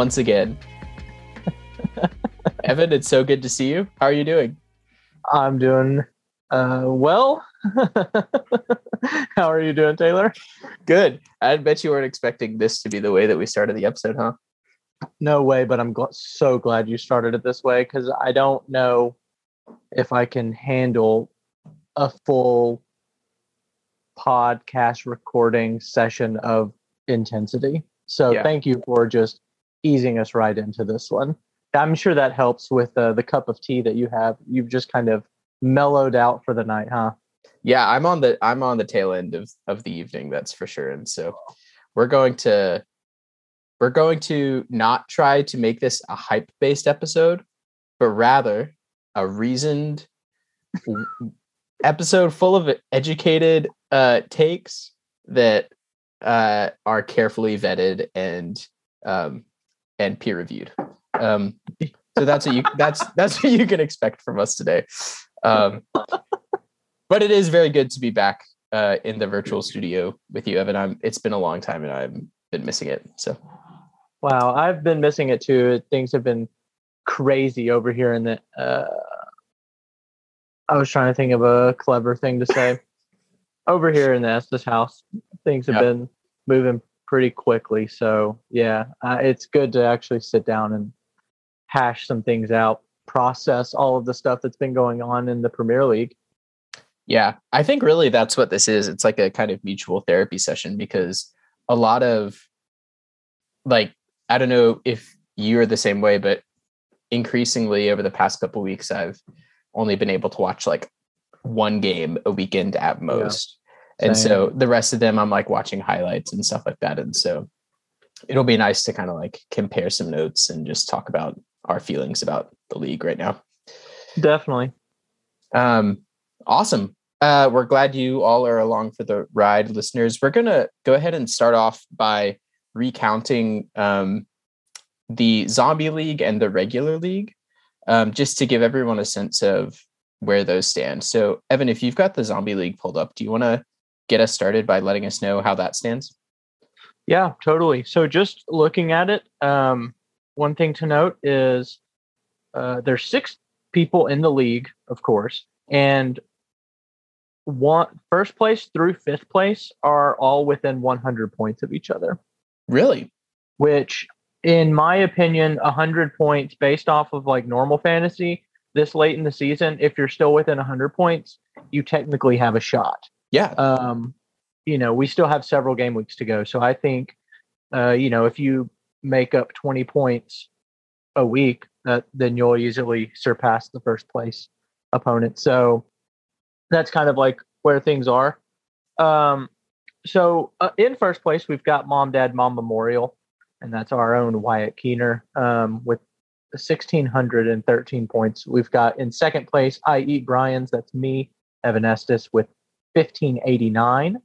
once again. Evan, it's so good to see you. How are you doing? I'm doing uh, well. How are you doing, Taylor? Good. I bet you weren't expecting this to be the way that we started the episode, huh? No way, but I'm gl- so glad you started it this way because I don't know if I can handle a full podcast recording session of intensity. So Yeah. thank you for just easing us right into this one. I'm sure that helps with uh, the cup of tea that you have. You've just kind of mellowed out for the night, huh? Yeah, I'm on the I'm on the tail end of of the evening, that's for sure. And so we're going to we're going to not try to make this a hype based episode, but rather a reasoned episode full of educated uh takes that uh are carefully vetted and um and peer reviewed. Um so that's what you that's that's what you can expect from us today. Um but it is very good to be back uh, in the virtual studio with you, Evan. I'm, it's been a long time and I've been missing it. So Wow, I've been missing it too. Things have been crazy over here in the. Uh, I was trying to think of a clever thing to say. over here in the Estes house, things have Yep. been moving pretty quickly. So yeah, uh, it's good to actually sit down and hash some things out, process all of the stuff that's been going on in the Premier League. yeah, I think really that's what this is. It's like a kind of mutual therapy session because a lot of like I don't know if you're the same way, but increasingly over the past couple weeks, I've only been able to watch like one game a weekend at most. And Same. so the rest of them I'm like watching highlights and stuff like that. And so it'll be nice to kind of like compare some notes and just talk about our feelings about the league right now. Definitely. Um, awesome. Uh, we're glad you all are along for the ride, listeners. We're gonna go ahead and start off by recounting um, the zombie league and the regular league, um, just to give everyone a sense of where those stand. So, Evan, if you've got the zombie league pulled up, do you want to get us started by letting us know how that stands? Yeah, totally. So just looking at it, um, one thing to note is uh, there's six people in the league, of course, and one first place through fifth place are all within 100 points of each other. Really? Which, in my opinion, 100 points based off of like normal fantasy this late in the season, if you're still within 100 points, you technically have a shot Yeah. um, you know, we still have several game weeks to go. So I think, uh, you know, if you make up 20 points a week, uh, then you'll easily surpass the first place opponent. So that's kind of like where things are. Um, so uh, in first place, we've got Mom, Dad, Mom Memorial, and that's our own Wyatt Keener um, with 1,613 points. We've got in second place, I.E. Brian's, that's me, Evan Estes, with 1589.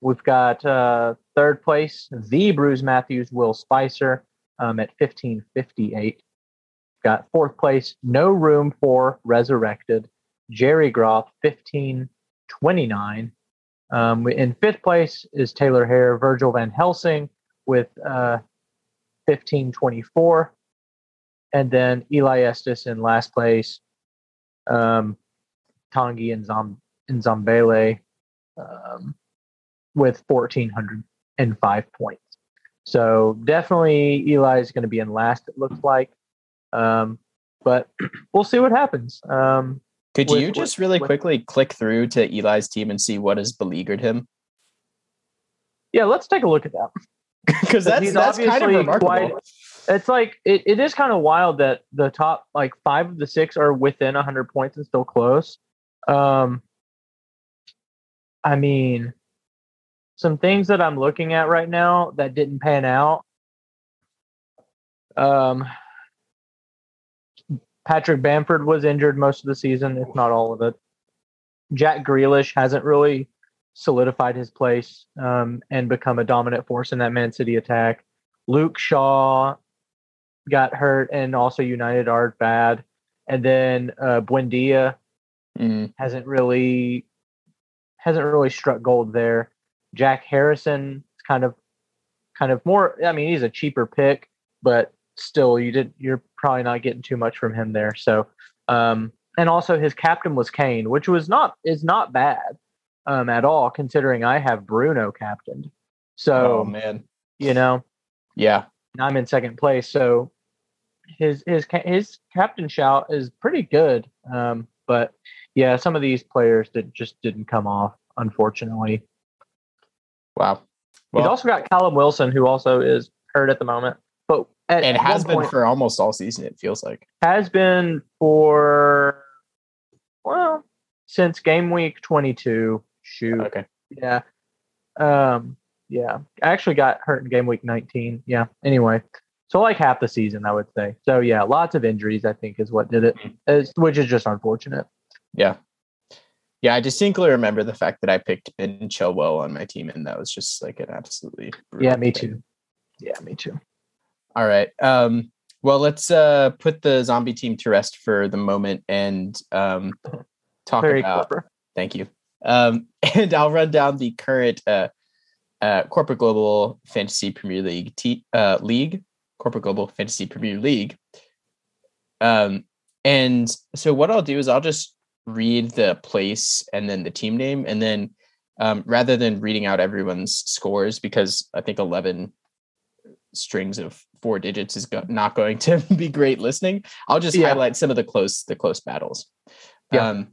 We've got uh, third place, the Bruce Matthews, Will Spicer, um, at 1558. Got fourth place, no room for Resurrected, Jerry Groff, 1529. Um, in fifth place is Taylor Hare, Virgil Van Helsing with uh, 1524. And then Eli Estes in last place, um, Tongi and, Zom- and Zambele um, with 1,405 points. So definitely Eli is going to be in last, it looks like. Um, but we'll see what happens. Um, Could with- you with- just really with- quickly click through to Eli's team and see what has beleaguered him? yeah, let's take a look at that. Because that's that's kind of remarkable. quite- It's like it, it is kind of wild that the top like five of the six are within 100 points and still close. Um, I mean, some things that I'm looking at right now that didn't pan out. Um, Patrick Bamford was injured most of the season, if not all of it. Jack Grealish hasn't really solidified his place um, and become a dominant force in that Man City attack. Luke Shaw got hurt, and also United are bad. And then uh, Buendia Mm, hasn't really hasn't really struck gold there. Jack Harrison is kind of kind of more. I mean, he's a cheaper pick, but still, you did you're probably not getting too much from him there. So, um, and also his captain was Kane, which was not is not bad um, at all considering I have Bruno captained. So, oh man, you know, yeah, I'm in second place. So his his his captain shout is pretty good. Um, but yeah, some of these players that just didn't come off, unfortunately. Wow. Well, He's also got Callum Wilson, who also is hurt at the moment, but at, it has been point, for almost all season. It feels like has been for well since game week 22. Shoot. Okay. Yeah. Um. Yeah. I actually got hurt in game week 19. Yeah. Anyway, so like half the season, I would say. So yeah, lots of injuries. I think is what did it, mm-hmm. which is just unfortunate. Yeah. Yeah, I distinctly remember the fact that I picked Ben Chilwell on my team, and that was just like an absolutely yeah, me thing. too. Yeah, me too. All right. Um, well, let's uh, put the zombie team to rest for the moment and um, talk Very about. Clever. Thank you. Um, and I'll run down the current uh, uh, corporate global fantasy Premier League uh, league, corporate global fantasy Premier League. Um, and so what I'll do is I'll just read the place and then the team name, and then um, rather than reading out everyone's scores, because I think eleven strings of four digits is go- not going to be great listening. I'll just yeah. highlight some of the close the close battles. Yeah. Um,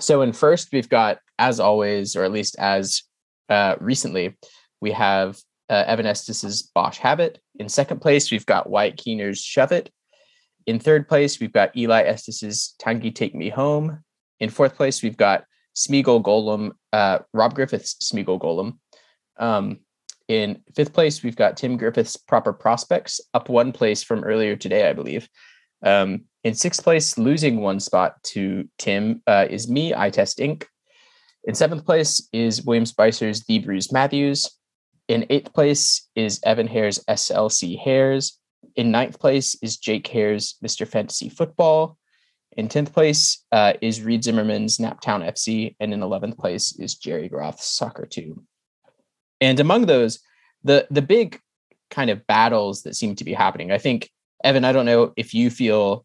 so in first, we've got as always, or at least as uh, recently, we have uh, Evan Estes's Bosch Habit. In second place, we've got Wyatt Keener's Shove It. In third place, we've got Eli Estes's Tangy Take Me Home. In fourth place, we've got Smeagol Golem, uh, Rob Griffith's Smeagol Golem. Um, in fifth place, we've got Tim Griffith's Proper Prospects, up one place from earlier today, I believe. Um, in sixth place, losing one spot to Tim, uh, is me, I Test Inc. In seventh place is William Spicer's The Bruce Matthews. In eighth place is Evan Hare's SLC Hares. In ninth place is Jake Hare's Mr. Fantasy Football. In 10th place uh, is Reed Zimmerman's Naptown FC. And in 11th place is Jerry Groth's Soccer 2. And among those, the, the big kind of battles that seem to be happening, I think, Evan, I don't know if you feel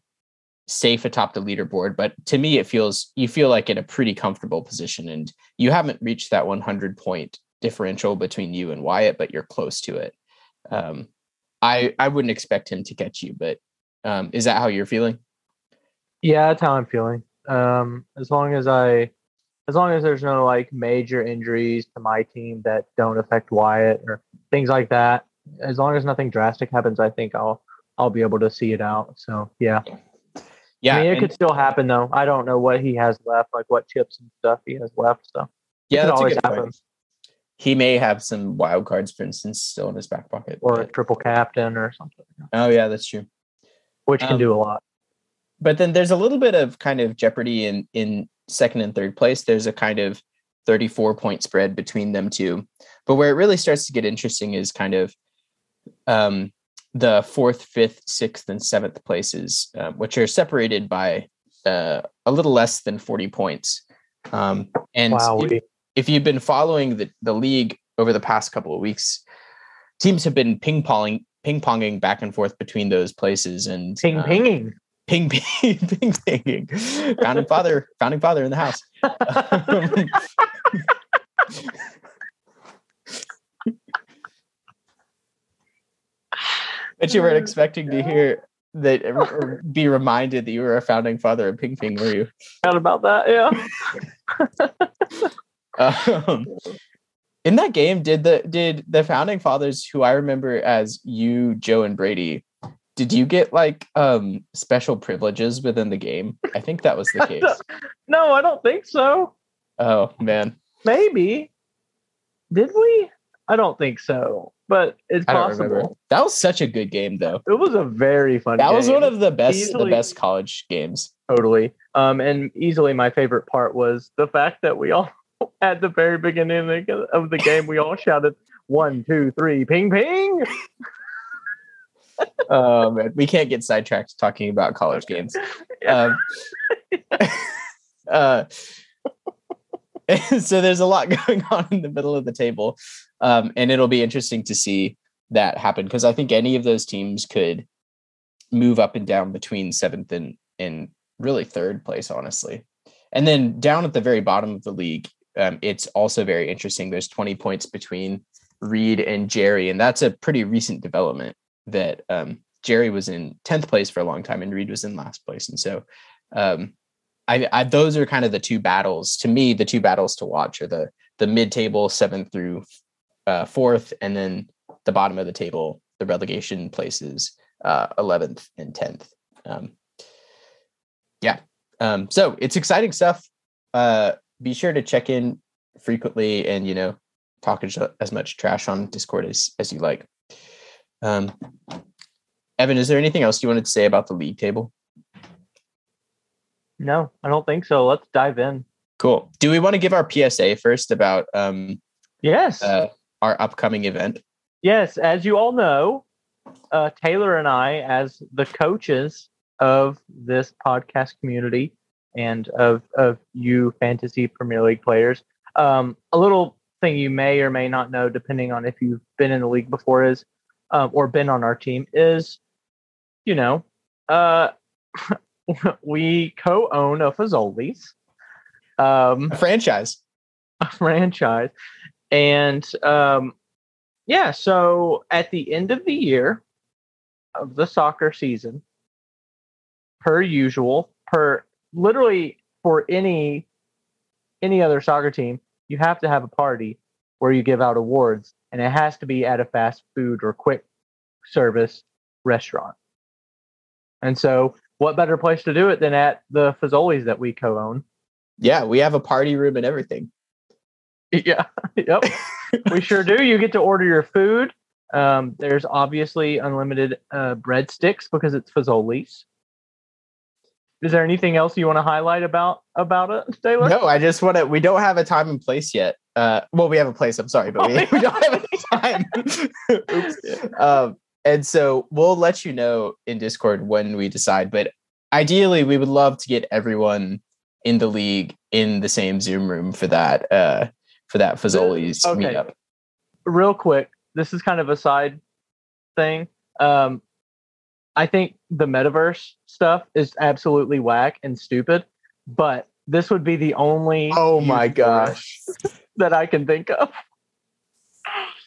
safe atop the leaderboard, but to me, it feels you feel like in a pretty comfortable position. And you haven't reached that 100 point differential between you and Wyatt, but you're close to it. Um, I I wouldn't expect him to catch you, but um, is that how you're feeling? Yeah, that's how I'm feeling. Um, as long as I, as long as there's no like major injuries to my team that don't affect Wyatt or things like that, as long as nothing drastic happens, I think I'll I'll be able to see it out. So yeah. Yeah, I mean, it could still happen though. I don't know what he has left, like what chips and stuff he has left. So yeah, that's always a good happen. Point. He may have some wild cards, for instance, still in his back pocket, or but... a triple captain or something. Oh yeah, that's true. Which can um, do a lot but then there's a little bit of kind of jeopardy in in second and third place. There's a kind of 34 point spread between them two. But where it really starts to get interesting is kind of um, the fourth, fifth, sixth, and seventh places, uh, which are separated by uh, a little less than 40 points. Um, and wow. if, if, you've been following the, the league over the past couple of weeks, teams have been ping ponging ping ponging back and forth between those places and ping pinging ping ping ping ping founding father founding father in the house. But you weren't expecting to hear that or be reminded that you were a founding father of ping ping were you? Thought about that yeah. Um, in that game did the did the founding fathers who i remember as you joe and brady did you get like um special privileges within the game? I think that was the case. no, I don't think so. Oh man. Maybe. Did we? I don't think so. But it's possible. That was such a good game though. It was a very fun That game. was one of the best easily, the best college games. Totally. Um and easily my favorite part was the fact that we all at the very beginning of the game we all shouted one, two, three, ping ping um, we can't get sidetracked talking about college games. Um, uh, so there's a lot going on in the middle of the table. Um, and it'll be interesting to see that happen because I think any of those teams could move up and down between seventh and, and really third place, honestly. And then down at the very bottom of the league, um, it's also very interesting. There's 20 points between Reed and Jerry, and that's a pretty recent development that um, Jerry was in 10th place for a long time and Reed was in last place. And so um, I, I, those are kind of the two battles to me, the two battles to watch are the the mid table seventh through uh, fourth, and then the bottom of the table, the relegation places, uh, 11th and 10th. Um, yeah. Um, so it's exciting stuff. Uh, be sure to check in frequently and, you know, talk as, as much trash on Discord as, as you like. Um, Evan, is there anything else you wanted to say about the league table? No, I don't think so. Let's dive in. Cool. Do we want to give our PSA first about um yes uh, our upcoming event? Yes, as you all know, uh, Taylor and I, as the coaches of this podcast community and of of you fantasy Premier League players, um, a little thing you may or may not know, depending on if you've been in the league before, is um, or been on our team, is you know, uh, we co-own a Fazoli's um, a franchise, a franchise, and um, yeah. So at the end of the year of the soccer season, per usual, per literally for any any other soccer team, you have to have a party where you give out awards, and it has to be at a fast food or quick service restaurant. And so, what better place to do it than at the Fazoli's that we co-own? Yeah, we have a party room and everything. Yeah, yep, we sure do. You get to order your food. Um, there's obviously unlimited uh, breadsticks because it's Fazoli's. Is there anything else you want to highlight about about it, Taylor? No, I just want to. We don't have a time and place yet. Uh, well, we have a place. I'm sorry, but we, we don't have any time. Oops. Um, and so we'll let you know in Discord when we decide. But ideally, we would love to get everyone in the league in the same Zoom room for that uh, for that Fazoli's okay. meetup. Real quick, this is kind of a side thing. Um, I think the metaverse stuff is absolutely whack and stupid, but this would be the only. Oh my gosh. that I can think of.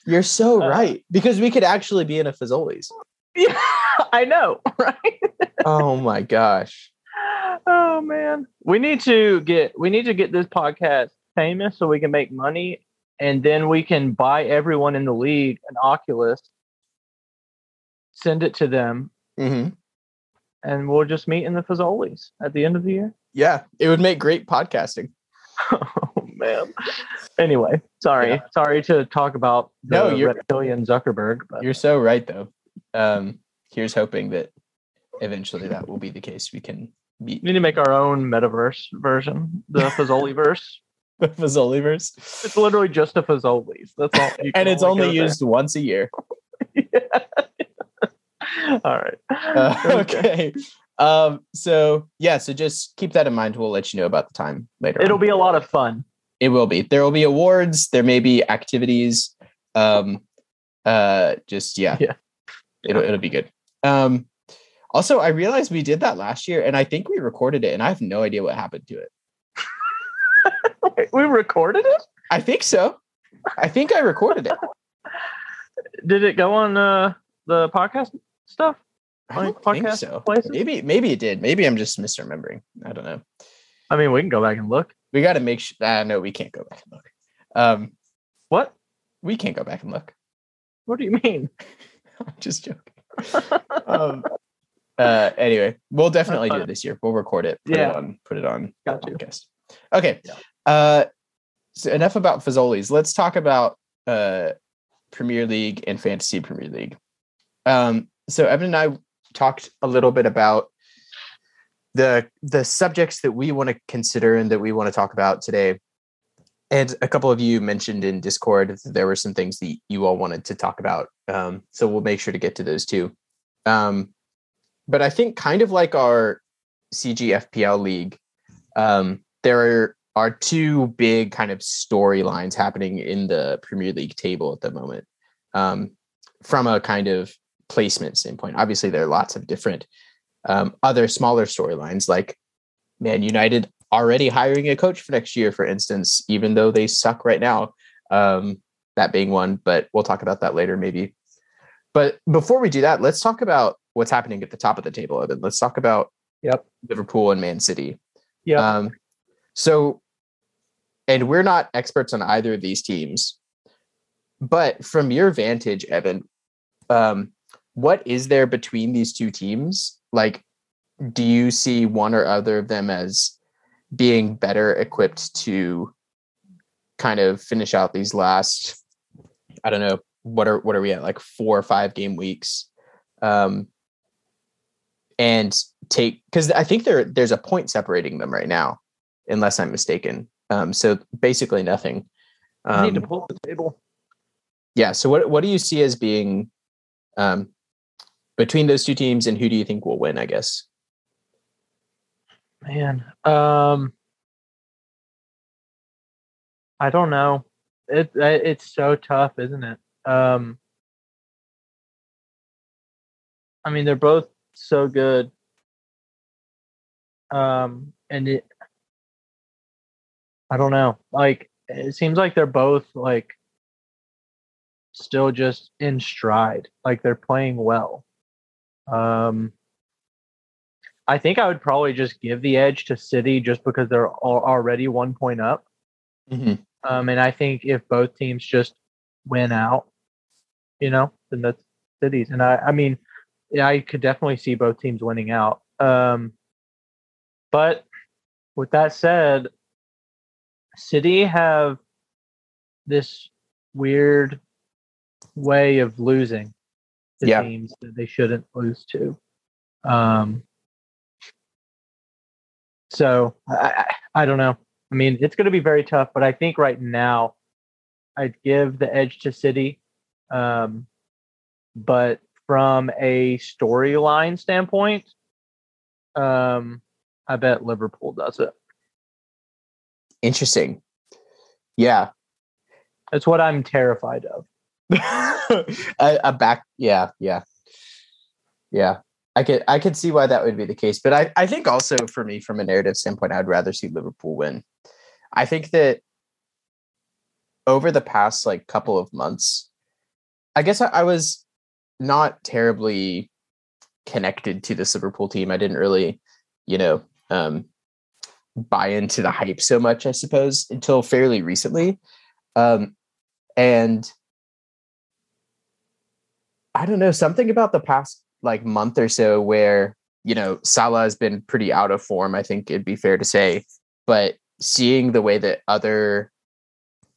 You're so uh, right because we could actually be in a Fazoli's. Yeah, I know, right? oh my gosh. Oh man, we need to get we need to get this podcast famous so we can make money, and then we can buy everyone in the league an Oculus, send it to them, mm-hmm. and we'll just meet in the Fazoli's at the end of the year. Yeah, it would make great podcasting. man. Anyway, sorry, yeah. sorry to talk about the no, you're, reptilian Zuckerberg. But. You're so right, though. Um, here's hoping that eventually that will be the case. We can meet. We need to make our own metaverse version, the Fazoli verse. the Fazoli verse. It's literally just a Fazoli's. That's all. and it's only, only used there. once a year. yeah. all right. Uh, okay. okay. Um, so yeah, so just keep that in mind. We'll let you know about the time later. It'll on. be a lot of fun. It will be. There will be awards. There may be activities. Um, uh, just yeah, yeah, it'll it'll be good. Um, also, I realized we did that last year, and I think we recorded it, and I have no idea what happened to it. we recorded it. I think so. I think I recorded it. Did it go on uh, the podcast stuff? I don't think so. Places? Maybe maybe it did. Maybe I'm just misremembering. I don't know. I mean, we can go back and look. We got to make sure. Ah, no, we can't go back and look. Um, what? We can't go back and look. What do you mean? I'm just joking. um, uh, anyway, we'll definitely do it this year. We'll record it. Put yeah. it on. Put it on. Got you. Podcast. Okay. Yeah. Uh, so enough about Fazoli's. Let's talk about uh, Premier League and Fantasy Premier League. Um, so Evan and I talked a little bit about the the subjects that we want to consider and that we want to talk about today. And a couple of you mentioned in Discord there were some things that you all wanted to talk about. Um, so we'll make sure to get to those too. Um, but I think kind of like our CGFPL league, um, there are are two big kind of storylines happening in the Premier League table at the moment. Um, from a kind of placement standpoint, obviously there are lots of different um, other smaller storylines, like Man United already hiring a coach for next year, for instance, even though they suck right now. Um, that being one, but we'll talk about that later, maybe. But before we do that, let's talk about what's happening at the top of the table, Evan. Let's talk about Yep. Liverpool and Man City. Yeah. Um, so, and we're not experts on either of these teams, but from your vantage, Evan, um, what is there between these two teams? Like, do you see one or other of them as being better equipped to kind of finish out these last, I don't know, what are what are we at, like four or five game weeks? Um, and take because I think there there's a point separating them right now, unless I'm mistaken. Um, so basically nothing. Um, I need to pull up the table. yeah. So what what do you see as being um, between those two teams, and who do you think will win? I guess. Man, um, I don't know. It it- it's so tough, isn't it? Um, I mean, they're both so good. Um, and it, I don't know. Like, it seems like they're both like still just in stride. Like they're playing well. Um, I think I would probably just give the edge to City just because they're al- already one point up. Mhm. Um, and I think if both teams just win out, you know, then that's City's. And I, I mean, yeah, I could definitely see both teams winning out. Um, but with that said, City have this weird way of losing to Yeah. teams that they shouldn't lose to. Um, so I, I, I don't know. I mean, it's going to be very tough, but I think right now I'd give the edge to City. Um, but from a storyline standpoint, um, I bet Liverpool does it. Interesting. Yeah. That's what I'm terrified of. a, a back yeah yeah. Yeah. I could i could see why that would be the case but i i think also for me from a narrative standpoint i'd rather see liverpool win. I think that over the past like couple of months i guess i, I was not terribly connected to this liverpool team. I didn't really you know um buy into the hype so much i suppose until fairly recently. Um and I don't know, something about the past like month or so where, you know, Salah has been pretty out of form, I think it'd be fair to say. But seeing the way that other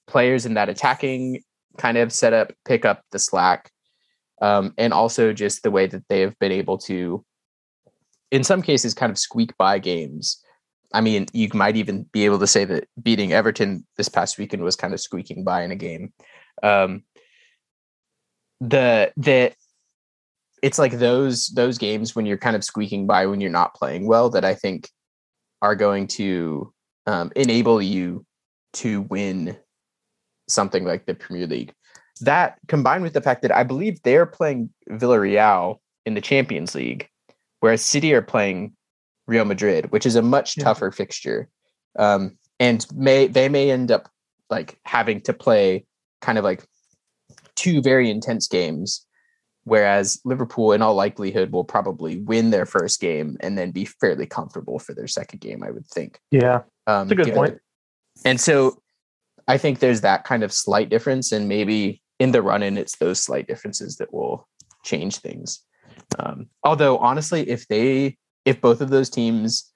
players in that attacking kind of setup pick up the slack, um, and also just the way that they have been able to, in some cases, kind of squeak by games. I mean, you might even be able to say that beating Everton this past weekend was kind of squeaking by in a game. Um, the the it's like those those games when you're kind of squeaking by when you're not playing well that I think are going to um, enable you to win something like the Premier League. That combined with the fact that I believe they're playing Villarreal in the Champions League, whereas City are playing Real Madrid, which is a much Yeah. tougher fixture, um, and may they may end up like having to play kind of like two very intense games whereas liverpool in all likelihood will probably win their first game and then be fairly comfortable for their second game i would think. Yeah, um, that's a good point. that- and so i think there's that kind of slight difference and maybe in the run in it's those slight differences that will change things. Um, although honestly if they if both of those teams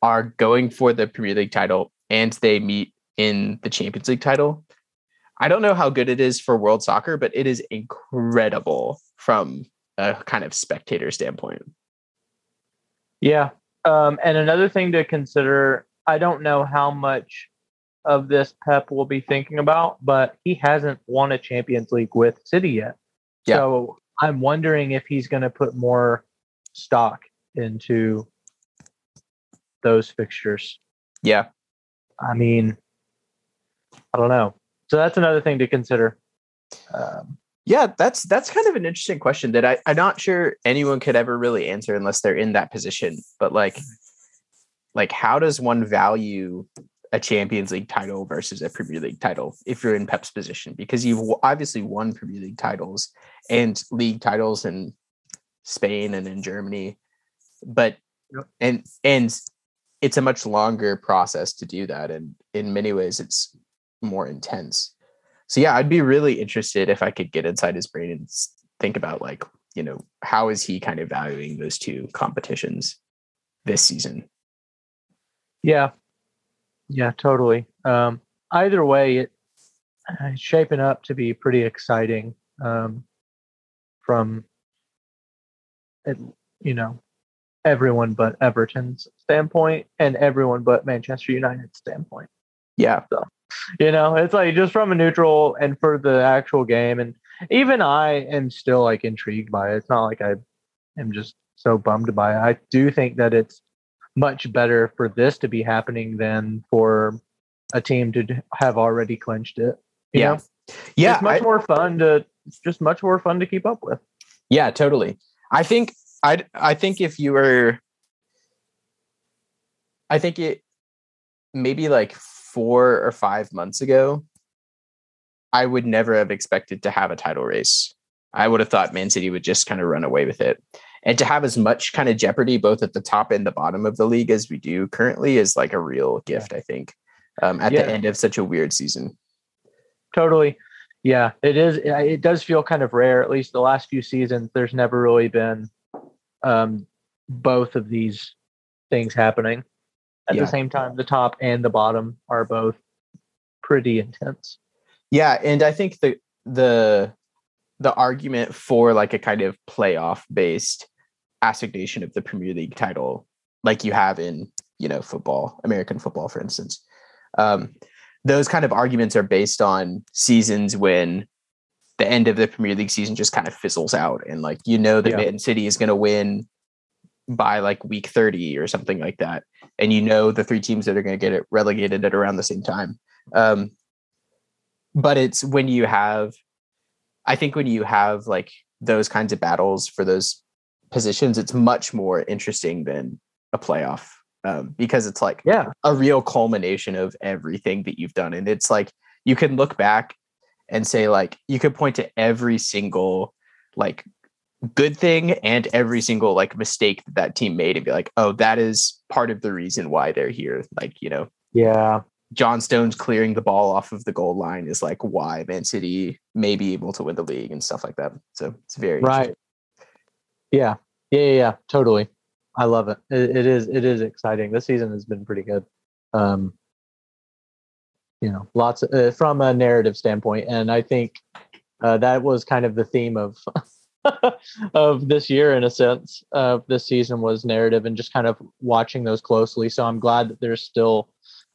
are going for the premier league title and they meet in the champions league title I don't know how good it is for world soccer, but it is incredible from a kind of spectator standpoint. Yeah. Um, and another thing to consider, I don't know how much of this Pep will be thinking about, but he hasn't won a Champions League with City yet. Yeah. So I'm wondering if he's going to put more stock into those fixtures. Yeah. I mean, I don't know. So that's another thing to consider. Um, yeah, that's that's kind of an interesting question that I, I'm not sure anyone could ever really answer unless they're in that position. But like, like how does one value a Champions League title versus a Premier League title if you're in Pep's position? Because you've obviously won Premier League titles and league titles in Spain and in Germany, but Yep. and and it's a much longer process to do that, and in many ways, it's more intense. So yeah, I'd be really interested if I could get inside his brain and think about like you know how is he kind of valuing those two competitions this season. yeah, yeah, totally. Um, either way, it, it's shaping up to be pretty exciting um, from, it, you know, everyone but Everton's standpoint and everyone but Manchester United's standpoint. Yeah, you know it's like just from a neutral and for the actual game and even i am still like intrigued by it it's not like i am just so bummed by it i do think that it's much better for this to be happening than for a team to have already clinched it you Yeah. know? yeah, it's much I- more fun to it's just much more fun to keep up with Yeah, totally. I think I I think if you were I think it maybe like 4 or 5 months ago I would never have expected to have a title race. I would have thought Man City would just kind of run away with it. And to have as much kind of jeopardy both at the top and the bottom of the league as we do currently is like a real gift, I think. Um, at Yeah. the end of such a weird season. totally yeah it is it does feel kind of rare at least the last few seasons there's never really been um both of these things happening at Yeah. the same time the top and the bottom are both pretty intense Yeah, and I think the the the argument for like a kind of playoff based assignation of the Premier League title, like you have in you know football, American football, for instance, um, those kind of arguments are based on seasons when the end of the Premier League season just kind of fizzles out, and like you know that Yeah. Man City is going to win by like week 30 or something like that and you know the three teams that are going to get it relegated at around the same time. Um but it's when you have i think when you have like those kinds of battles for those positions it's much more interesting than a playoff um, because it's like yeah. a real culmination of everything that you've done and it's like you can look back and say like you could point to every single like good thing and every single like mistake that that team made and be like oh that is part of the reason why they're here like you know? Yeah. John Stones clearing the ball off of the goal line is like why Man City may be able to win the league and stuff like that. So it's very right. yeah. Yeah yeah, yeah. Totally. I love it. it it is it is exciting. This season has been pretty good. Um you know lots of, uh, from a narrative standpoint and i think uh, that was kind of the theme of of this year in a sense of this season was narrative and just kind of watching those closely so i'm glad that there's still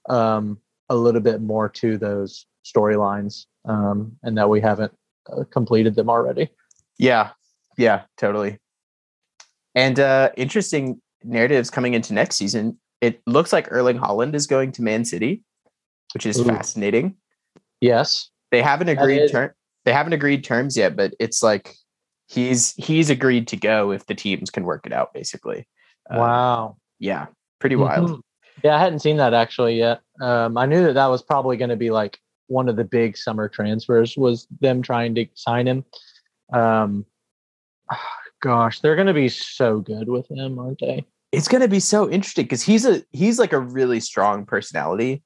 um a little bit more to those storylines um and that we haven't uh, completed them already Yeah, yeah, totally. And uh interesting narratives coming into next season. It looks like Erling Haaland is going to Man City, which is Ooh. fascinating. yes They haven't agreed term they haven't agreed terms yet, but it's like he's he's agreed to go if the teams can work it out, basically. Um, wow Yeah, pretty wild. Mhm. Yeah, I hadn't seen that actually yet. Um, I knew that that was probably going to be like one of the big summer transfers was them trying to sign him. Um, gosh, they're going to be so good with him, aren't they? It's gonna be so interesting because he's a he's like a really strong personality.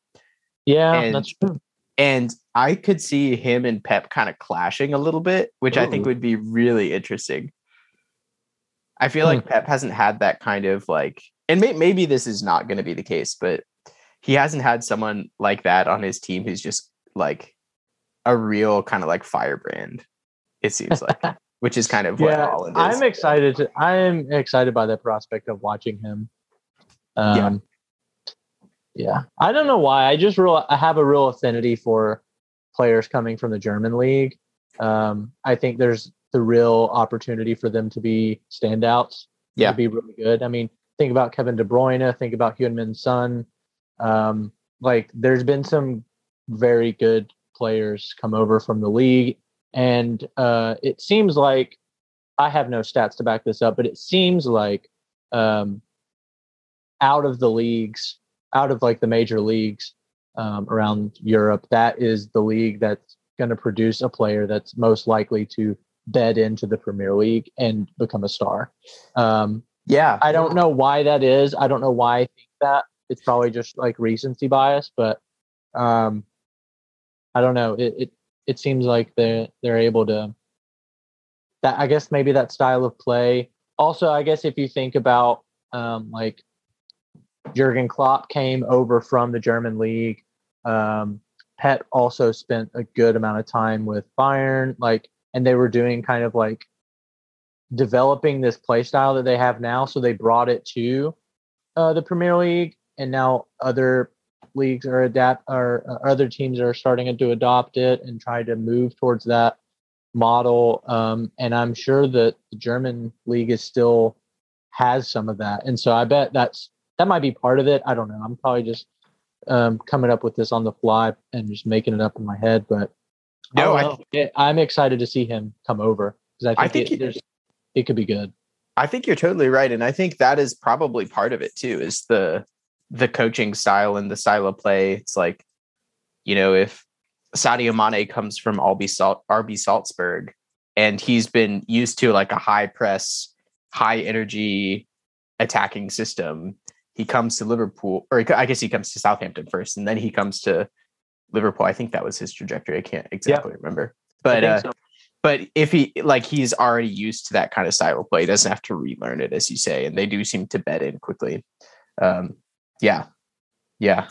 Yeah, And- that's true. And I could see him and Pep kind of clashing a little bit, which I think would be really interesting. I feel Hmm. like Pep hasn't had that kind of like, and may, maybe this is not going to be the case, but he hasn't had someone like that on his team who's just like a real kind of like firebrand. It seems like, which is kind of what Yeah, Haaland is. I'm excited. To, I'm excited by the prospect of watching him. Um, yeah, I don't know why. I just real I have a real affinity for players coming from the German league. Um, I think there's the real opportunity for them to be standouts. Yeah. to be really good. I mean, think about Kevin De Bruyne. Think about Heung-min Son. Um, like there's been some very good players come over from the league, and uh, it seems like I have no stats to back this up, but it seems like um, out of the leagues, out of like the major leagues um, around Europe, that is the league that's going to produce a player that's most likely to bed into the Premier League and become a star. Um, Yeah. I don't know why that is. I don't know why I think that. It's probably just like recency bias, but um, I don't know. It, it it seems like they're they're able to. That I guess maybe that style of play. Also, I guess if you think about um, like Jurgen Klopp came over from the German league. Um, also spent a good amount of time with Bayern, like, and they were doing kind of like developing this play style that they have now. So they brought it to uh, the Premier League, and now other leagues are adapt, or uh, other teams are starting to adopt it and try to move towards that model. Um, and I'm sure that the German league is still has some of that, and so I bet that's that might be part of it. I don't know. I'm probably just um, coming up with this on the fly and just making it up in my head, but No, I I, know. It- I'm excited to see him come over because I I think, think it, he- there's it could be good. I think you're totally right, and I think that is probably part of it too. Is the the coaching style and the style of play. It's like, you know, if Sadio Mane comes from RB Salt RB Salzburg, and he's been used to like a high press, high energy attacking system. He comes to Liverpool, or I guess he comes to Southampton first, and then he comes to Liverpool. I think that was his trajectory. I can't exactly remember, but uh, so. but if he like he's already used to that kind of style of play, he doesn't have to relearn it, as you say, and they do seem to bed in quickly. Um, yeah, yeah,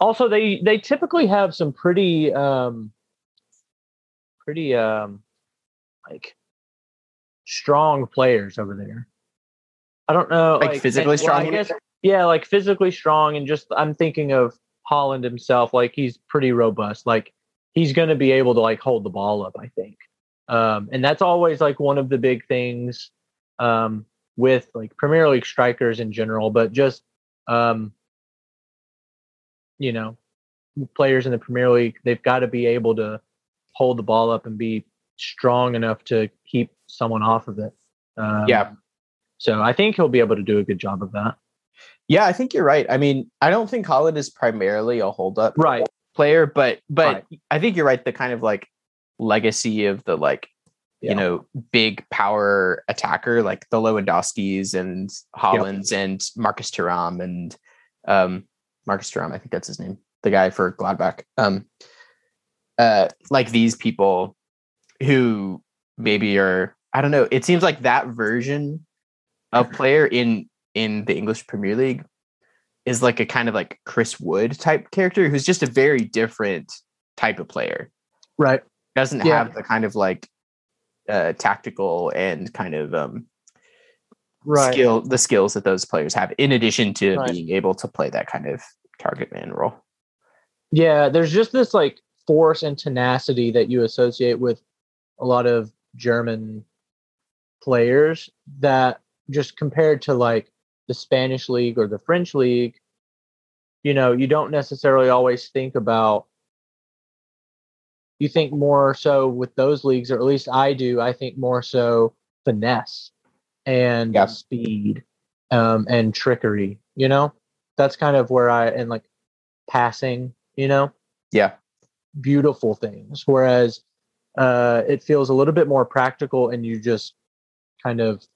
also they they typically have some pretty um pretty um like strong players over there i don't know Like physically and- well, strong? guess- yeah like physically strong and just i'm thinking of haaland himself like he's pretty robust like he's going to be able to like hold the ball up i think um and that's always like one of the big things um with like premier league strikers in general but just um you know players in the Premier League, they've got to be able to hold the ball up and be strong enough to keep someone off of it. Um, Yeah. So I think he'll be able to do a good job of that. yeah. I think you're right. I mean, I don't think Haaland is primarily a hold up Right. player, but but Right. I think you're right. The kind of like legacy of the like Yeah. you know big power attacker like the Lewandowski's and Haalands and Marcus Thuram and um Marcus Thuram, I think that's his name, the guy for Gladbach. Um, uh, like these people who maybe are I don't know. It seems like that version of player in in the English Premier League is like a kind of like Chris Wood type character who's just a very different type of player. Right. Doesn't Yeah. have the kind of like uh tactical and kind of um Right. skill the skills that those players have in addition to Right. being able to play that kind of target man role. Yeah. There's just this like force and tenacity that you associate with a lot of German players that just compared to like the Spanish league or the French league, you know, you don't necessarily always think about you think more so with those leagues, or at least I do, I think more so finesse and Yeah. speed um, and trickery, you know? That's kind of where I and like passing, you know, Yeah. beautiful things. Whereas uh, it feels a little bit more practical and you just kind of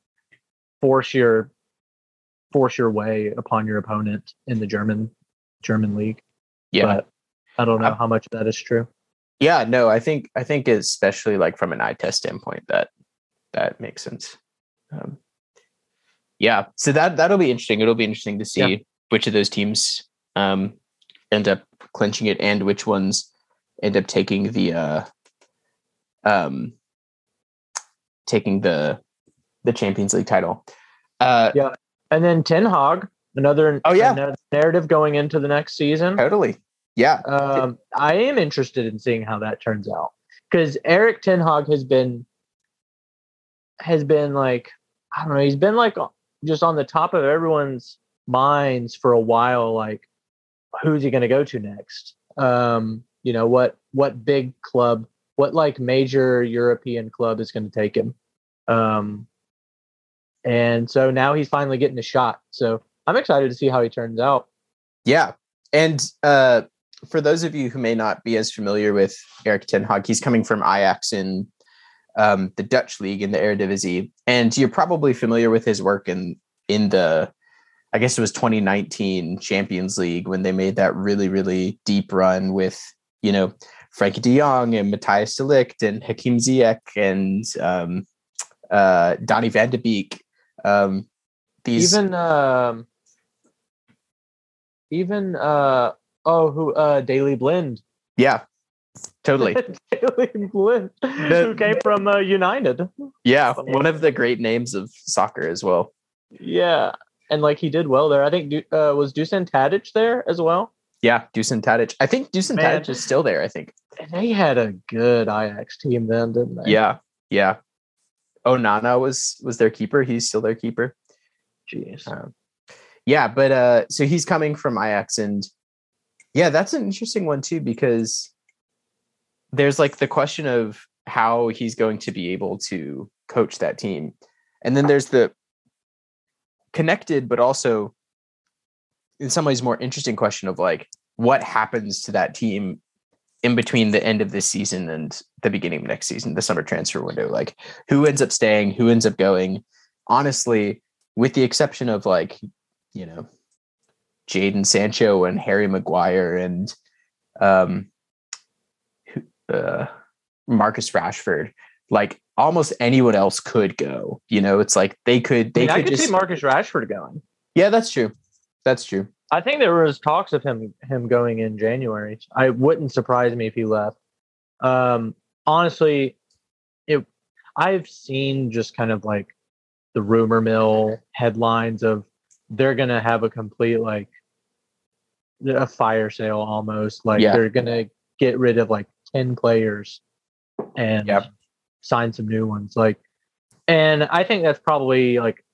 force your force your way upon your opponent in the German German league. Yeah. But I don't know I- how much that is true. Yeah, no, I think I think especially like from an eye test standpoint that that makes sense. Um, yeah, so that that'll be interesting. It'll be interesting to see Yeah. which of those teams um, end up clinching it and which ones end up taking the uh, um, taking the the Champions League title. Uh, yeah, And then Ten Hag, another Oh, yeah. another narrative going into the next season. totally. Yeah. Um, I am interested in seeing how that turns out because Erik Ten Hag has been has been like I don't know he's been like just on the top of everyone's minds for a while like who's he going to go to next? Um, you know what what big club, what like major European club is going to take him? Um, and so now he's finally getting a shot. So I'm excited to see how he turns out. Yeah, and uh, for those of you who may not be as familiar with Erik ten Hag, he's coming from Ajax in um, the Dutch league in the Eredivisie, and you're probably familiar with his work in in the, I guess it was 2019 Champions League when they made that really really deep run with you know Frenkie De Jong and Matthijs de Ligt and Hakim Ziyech and um, uh, Donny Van de Beek. Um, these even um, even uh, oh who uh, Daley Blind yeah, totally. Daley Blind who came from uh, United. Yeah, one of the great names of soccer as well. Yeah, and like he did well there. I think uh, was Dusan Tadic there as well. Yeah, Dusan Tadic. I think Dusan Man. Tadic is still there. I think. And they had a good Ajax team then, didn't they? Yeah, yeah. Onana was was their keeper. He's still their keeper. Jeez. Um, yeah, but uh, so he's coming from Ajax, and yeah, that's an interesting one too because there's like the question of how he's going to be able to coach that team, and then there's the connected but also in some ways more interesting question of like what happens to that team in between the end of this season and the beginning of next season, the summer transfer window. Like who ends up staying, who ends up going. Honestly, with the exception of like, you know, Jadon Sancho and Harry Maguire and um uh Marcus Rashford, like almost anyone else could go. You know, it's like they could I, they mean, I could could just see Marcus Rashford going. Yeah, that's true. That's true. I think there was talks of him him going in January. I wouldn't surprise me if he left. Um, honestly, it I've seen just kind of like the rumor mill headlines of they're gonna have a complete like a fire sale almost. Like Yeah. they're gonna get rid of like ten players and Yep. sign some new ones. Like, and I think that's probably like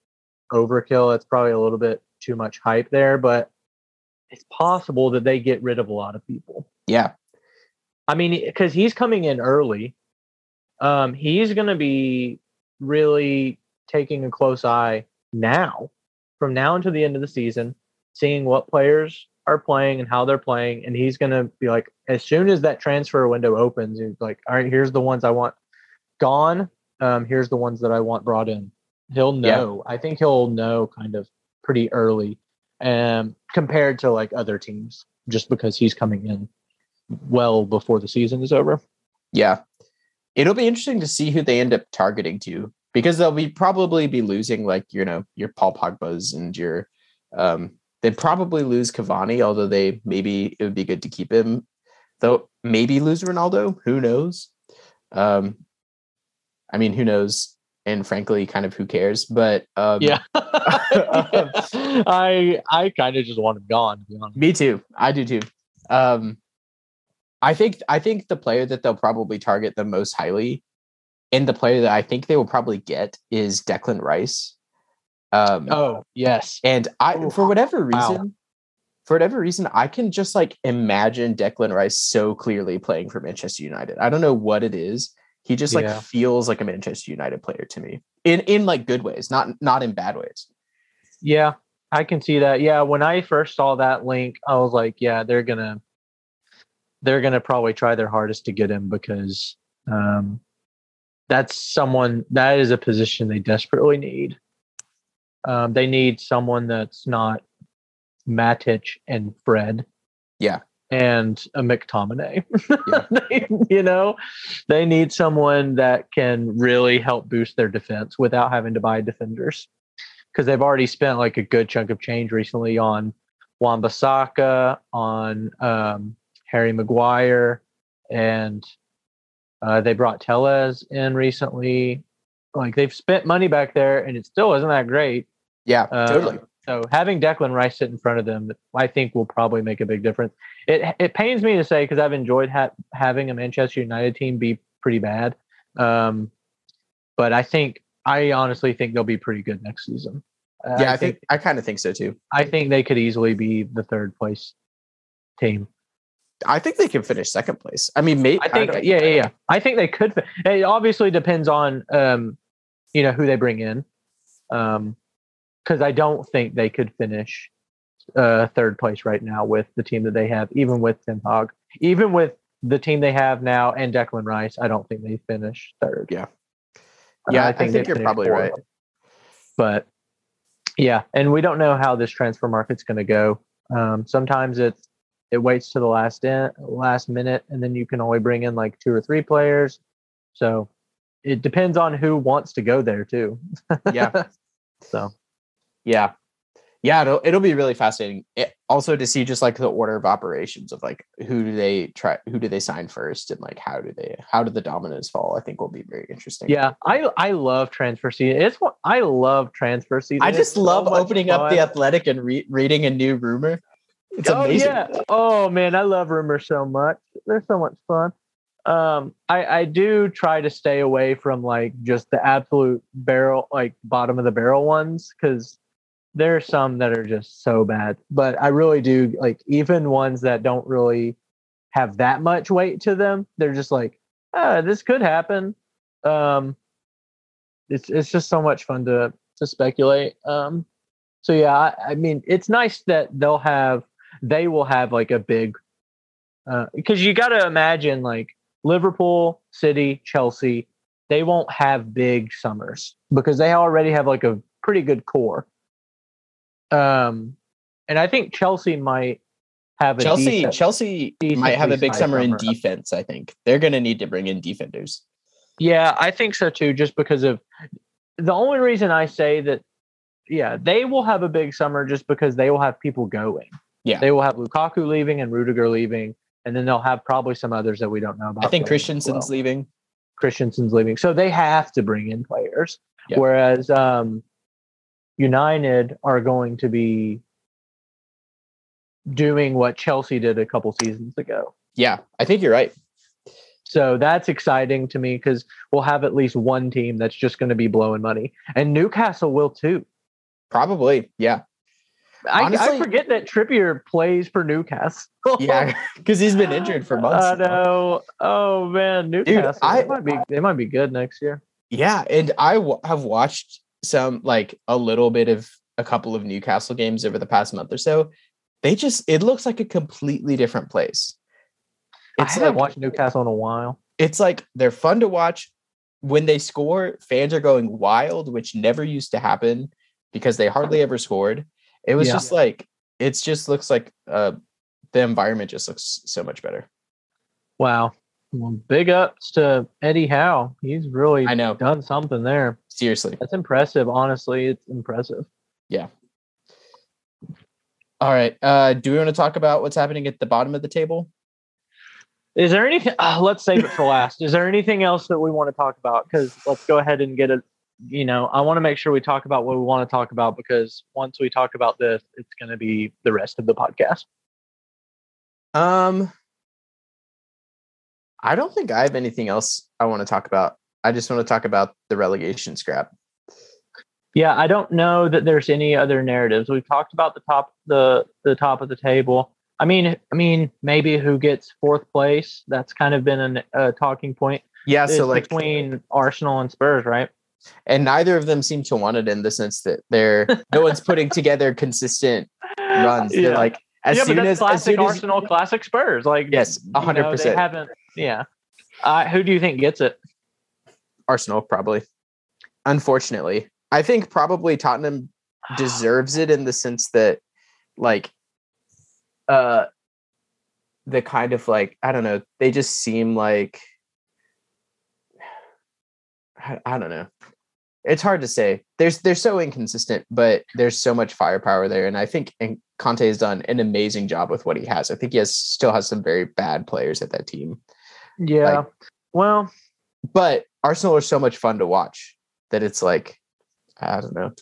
overkill. That's probably a little bit too much hype there, but it's possible that they get rid of a lot of people. Yeah. I mean, because he's coming in early, um, he's going to be really taking a close eye now, from now until the end of the season, seeing what players are playing and how they're playing, and he's going to be like, as soon as that transfer window opens, he's like, all right, here's the ones I want gone. Um, here's the ones that I want brought in. He'll Yeah. know. I think he'll know kind of pretty early, um, compared to like other teams, just because he's coming in well before the season is over. Yeah. It'll be interesting to see who they end up targeting to because they'll be probably be losing like, you know, your Paul Pogba's and your um they'd probably lose Cavani, although they maybe it would be good to keep him. Though maybe lose Ronaldo, who knows? Um I mean, who knows? And frankly, kind of who cares? But um Yeah, I I kind of just want him gone. To be honest. Me too. I do too. Um, I think I think the player that they'll probably target the most highly, and the player that I think they will probably get is Declan Rice. Um, Oh yes, and I, Ooh, for whatever wow. reason, for whatever reason, I can just like imagine Declan Rice so clearly playing for Manchester United. I don't know what it is. He just like Yeah. feels like a Manchester United player to me in in like good ways, not not in bad ways. yeah, I can see that. Yeah, when I first saw that link, I was like, yeah, they're gonna they're gonna probably try their hardest to get him because um, that's someone that is a position they desperately need. Um, they need someone that's not Matic and Fred. Yeah. And a McTominay. They- you know, they need someone that can really help boost their defense without having to buy defenders. Because they've already spent like a good chunk of change recently on Wan Bissaka, on um, Harry Maguire, and uh, they brought Telles in recently. Like they've spent money back there, and it still isn't that great. Yeah, Uh, totally. So having Declan Rice sit in front of them, I think will probably make a big difference. It it pains me to say because I've enjoyed ha- having a Manchester United team be pretty bad, um, but I think I honestly think they'll be pretty good next season. Uh, Yeah, I think I kind of think so too. I think they could easily be the third place team. I think they can finish second place. I mean, maybe I think don't- yeah, yeah, yeah. I think they could. It obviously depends on um, you know, who they bring in. Um, because I don't think they could finish uh third place right now with the team that they have, even with Ten Hag, even with the team they have now and Declan Rice. I don't think they finish third. Yeah. Uh, Yeah, I think they you're probably fourth. right. But yeah, and we don't know how this transfer market's going to go. Um, sometimes it's it waits to the last in, last minute, and then you can only bring in like two or three players. So it depends on who wants to go there too. Yeah. so Yeah. Yeah, it'll, it'll be really fascinating. It, also to see just like the order of operations of like who do they try who do they sign first and like how do they how do the dominoes fall? I think will be very interesting. yeah, I I love transfer season. It's what I love transfer season. I just so love much opening up the athletic and re- reading a new rumor. It's oh, amazing. Yeah. Oh man, I love rumors so much. They're so much fun. Um, I I do try to stay away from like just the absolute barrel, like bottom of the barrel ones, because there are some that are just so bad. But I really do like even ones that don't really have that much weight to them. They're just like, ah, this could happen. Um, it's it's just so much fun to to speculate. Um, so yeah, I, I mean, it's nice that they'll have they will have like a big because you got to imagine like Liverpool, City, Chelsea, they won't have big summers because they already have like a pretty good core. Um, and I think Chelsea might have a Chelsea decent- Chelsea might have a big sized summer in defense, I think. They're going to need to bring in defenders. Yeah, I think so too. Just because of the only reason I say that, yeah, they will have a big summer just because they will have people going. Yeah. they will have Lukaku leaving and Rudiger leaving, and then they'll have probably some others that we don't know about. I think Christensen's well. leaving. Christensen's leaving, so they have to bring in players. Yeah. Whereas um, United are going to be doing what Chelsea did a couple seasons ago. Yeah, I think you're right. So that's exciting to me because we'll have at least one team that's just going to be blowing money, and Newcastle will too. Probably. Yeah. I, I forget that Trippier plays for Newcastle. Yeah, because he's been injured for months. I now. know. Oh man, Newcastle. I- they might be. They might be good next year. Yeah, and I w- have watched some like a little bit of a couple of Newcastle games over the past month or so. They just it looks like a completely different place. I It's haven't like watched Newcastle in a while. it's like they're fun to watch. When they score, fans are going wild, which never used to happen because they hardly ever scored. It was Yeah. just like it's just looks like uh the environment just looks so much better. Wow. Well, big ups to Eddie Howe. He's really I know. done something there. Seriously. That's impressive. Honestly, it's impressive. Yeah. All right. Uh do we want to talk about what's happening at the bottom of the table? Is there anything? Uh, let's save it for last. Is there anything else that we want to talk about? Because let's go ahead and get it. You know, I want to make sure we talk about what we want to talk about because once we talk about this, it's going to be the rest of the podcast. Um, I don't think I have anything else I want to talk about. I just want to talk about the relegation scrap. Yeah, I don't know that there's any other narratives. We've talked about the top the the top of the table. I mean, I mean, maybe who gets fourth place? That's kind of been a uh, talking point. Yeah, It's so like, between Arsenal and Spurs, right? and neither of them seem to want it in the sense that they're no one's putting together consistent runs. They're Yeah. like as yeah, soon but that's as as classic as Arsenal, classic Spurs. Like yes, you a hundred know, They percent haven't. Yeah. Uh, who do you think gets it? Arsenal probably. Unfortunately, I think probably Tottenham deserves it in the sense that like uh the kind of like I don't know, they just seem like I, I don't know. It's hard to say. There's they're so inconsistent, but there's so much firepower there, and I think and Conte has done an amazing job with what he has. I think he has still has some very bad players at that team, Yeah. Like- well, but Arsenal are so much fun to watch that it's like I don't know.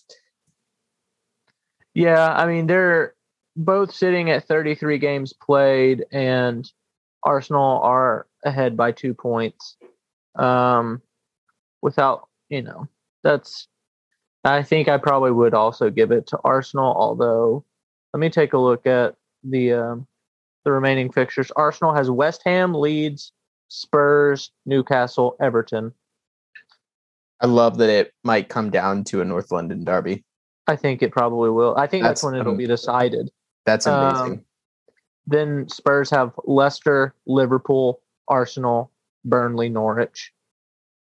yeah. I mean, they're both sitting at 33 games played, and Arsenal are ahead by two points. Um, without you know, that's. I think I probably would also give it to Arsenal. Although, let me take a look at the um, the remaining fixtures. Arsenal has West Ham, Leeds, Spurs, Newcastle, Everton. I love that it might come down to a North London derby. I think it probably will. I think that's, That's, when it'll um, be decided. That's amazing. Um, Then Spurs have Leicester, Liverpool, Arsenal, Burnley, Norwich.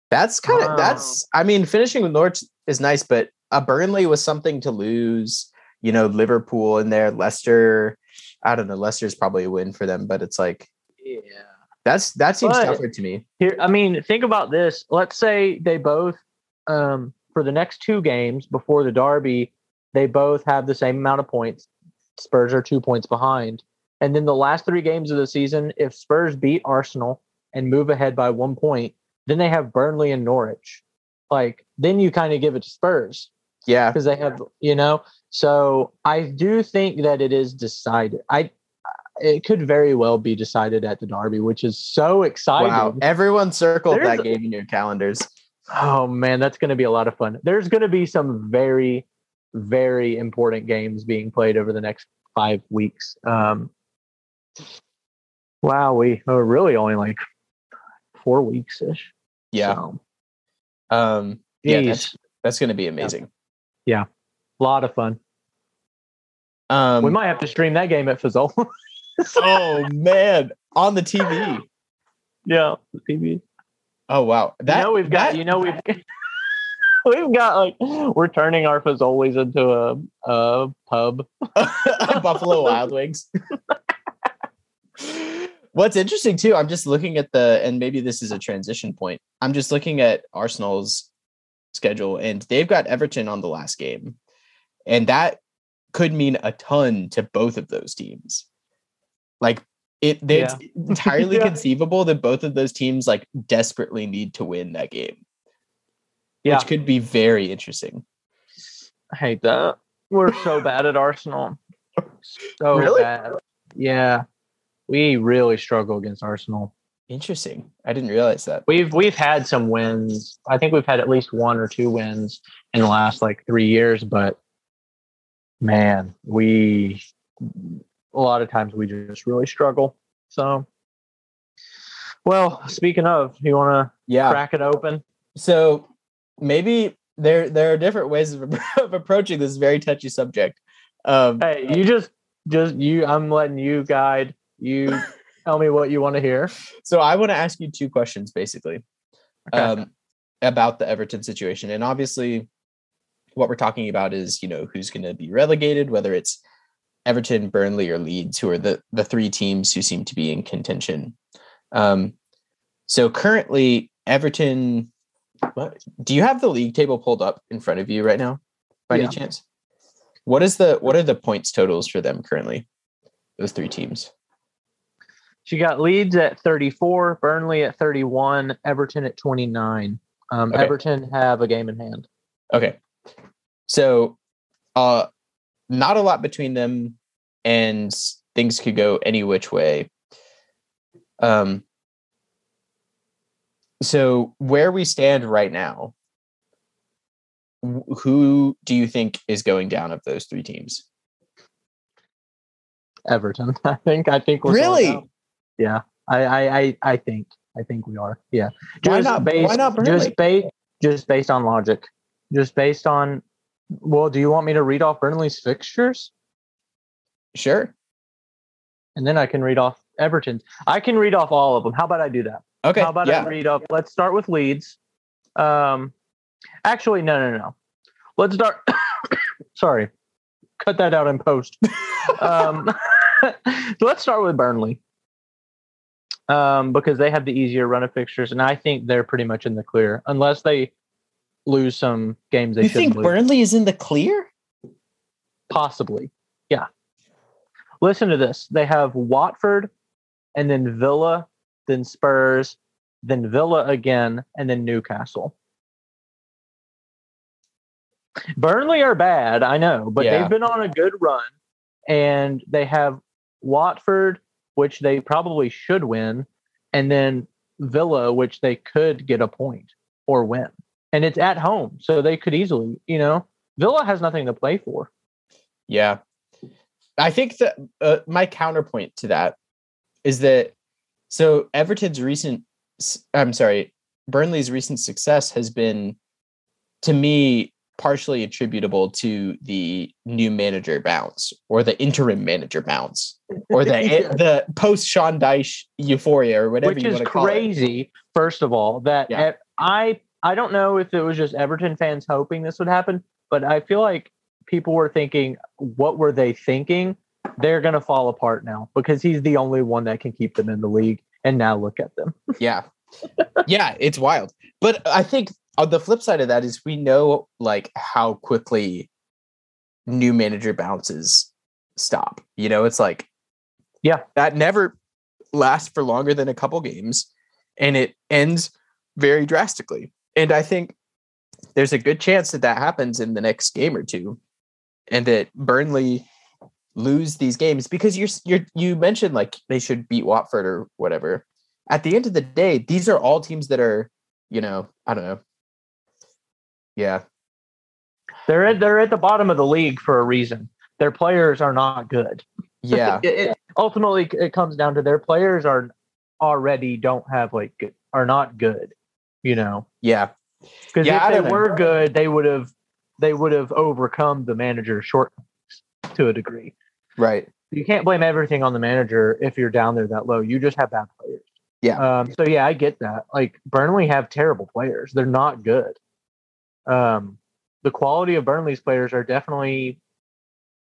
that's kind of wow. that's. I mean, finishing with Norwich is nice, but a Burnley was something to lose. You know, Liverpool in there, Leicester. I don't know. Leicester's probably a win for them, but it's like Yeah. That's that seems But- tougher to me. Here, I mean, think about this. Let's say they both, um, for the next two games before the derby, they both have the same amount of points. Spurs are two points behind, and then the last three games of the season, if Spurs beat Arsenal and move ahead by one point, then they have Burnley and Norwich. Like then you kind of give it to Spurs Yeah, because they have, you know. So I do think that it is decided. I it could very well be decided at the derby, which is so exciting. wow. Everyone circled There's- that game in your calendars. Oh man, that's going to be a lot of fun. There's going to be some very, very important games being played over the next five weeks. Um, wow, we are really only like four weeks ish. Yeah. so, Um. Yeah, that's that's going to be amazing. Yeah. A lot of fun. Um. we might have to stream that game at Fizzle. oh man, on the TV. yeah, TV. Oh wow, that you know we've got. that- You know we've. We've got like we're turning our Fazoli's into a, a pub. Buffalo Wild Wings. What's interesting too, I'm just looking at the, and maybe this is a transition point. I'm just looking at Arsenal's schedule, and they've got Everton on the last game, and that could mean a ton to both of those teams. Like it, it's entirely Yeah. conceivable that both of those teams like desperately need to win that game, Yeah, which could be very interesting. I hate that. We're so bad at Arsenal. So Really? bad. Yeah. We really struggle against Arsenal. Interesting. I didn't realize that. We've we've had some wins. I think we've had at least one or two wins in the last like three years, but man, we a lot of times we just really struggle. So well, speaking of, you wanna Yeah. crack it open? so maybe there there are different ways of, of approaching this very touchy subject. Um, Hey, you just just you I'm letting you guide. You tell me what you want to hear. so I want to ask you two questions basically Okay. um, about the Everton situation, and obviously, what we're talking about is you know who's going to be relegated, whether it's Everton, Burnley, or Leeds, who are the the three teams who seem to be in contention. Um, so currently, Everton. What do you have the league table pulled up in front of you right now, by Yeah. any chance? What is the what are the points totals for them currently? Those three teams. She got Leeds at 34, Burnley at 31, Everton at 29. Um, Okay. Everton have a game in hand. Okay. So uh not a lot between them and things could go any which way. Um so where we stand right now, who do you think is going down of those three teams? Everton, I think. I think we're Really? Yeah, I, I, I, I think. I think we are. Yeah. Why not- why not Burnley? Just based, just based on logic. Just based on. Well, do you want me to read off Burnley's fixtures, Sure. and then I can read off Everton's? I can read off all of them. How about I do that? Okay. How about yeah. I read off? Let's start with Leeds. Um, actually, no, no, no. Let's start. sorry, cut that out in post. um, so let's start with Burnley. Um, because they have the easier run of fixtures, and I think they're pretty much in the clear, unless they lose some games they you shouldn't think lose. Burnley is in the clear? Possibly. Yeah. Listen to this. They have Watford and then Villa, then Spurs, then Villa again, and then Newcastle. Burnley are bad, I know, but Yeah. they've been on a good run. And they have Watford, which they probably should win, and then Villa, which they could get a point or win. And it's at home, so they could easily, you know, Villa has nothing to play for. Yeah. I think that uh, my counterpoint to that is that so Everton's recent I'm sorry, Burnley's recent success has been to me partially attributable to the new manager bounce or the interim manager bounce or the yeah. the post Sean Dyche euphoria or whatever Which you want to call crazy, it. first of all, that Yeah. I I don't know if it was just Everton fans hoping this would happen, but I feel like people were thinking, what were they thinking? They're gonna fall apart now because he's the only one that can keep them in the league. And now look at them. Yeah. yeah, it's wild. But I think on the flip side of that is we know like how quickly new manager bounces stop. You know, it's like Yeah. that never lasts for longer than a couple games and it ends very drastically. And I think there's a good chance that that happens in the next game or two and that Burnley lose these games because you're you're you mentioned like they should beat Watford or whatever. At the end of the day, these are all teams that are, you know, I don't know. Yeah. They're at they're at the bottom of the league for a reason. Their players are not good. Yeah. It, it- ultimately, it comes down to their players are already don't have like good- are not good. You know, yeah. because Yeah, if they know. were good, they would have they would have overcome the manager's shortcomings to a degree. Right. You can't blame everything on the manager if you're down there that low. You just have bad players. Yeah. Um, so yeah, I get that. Like Burnley have terrible players. They're not good. Um, the quality of Burnley's players are definitely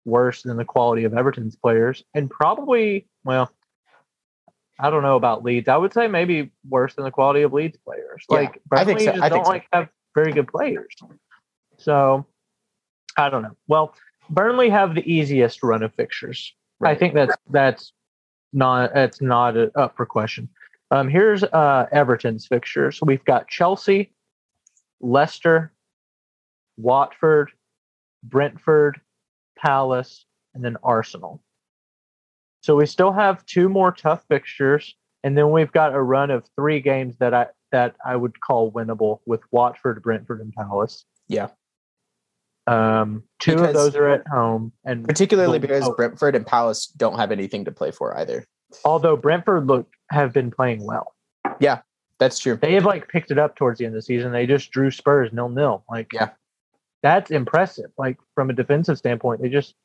worse than the quality of Everton's players, and probably well, I don't know about Leeds. I would say maybe worse than the quality of Leeds players. Yeah, like I Burnley think so. just don't so. like have very good players. So I don't know. Well, Burnley have the easiest run of fixtures. I think that's that's not that's not up for question. Um, here's uh, Everton's fixtures. We've got Chelsea, Leicester, Watford, Brentford, Palace, and then Arsenal. So we still have two more tough fixtures, and then we've got a run of three games that I that I would call winnable with Watford, Brentford, and Palace. Yeah. Um, two Because- of those are at home, and Particularly the- because oh, Brentford and Palace don't have anything to play for either. although Brentford look have been playing well. Yeah, that's true. they have like picked it up towards the end of the season. They just drew Spurs nil nil. Like, Yeah. that's impressive. Like from a defensive standpoint, they just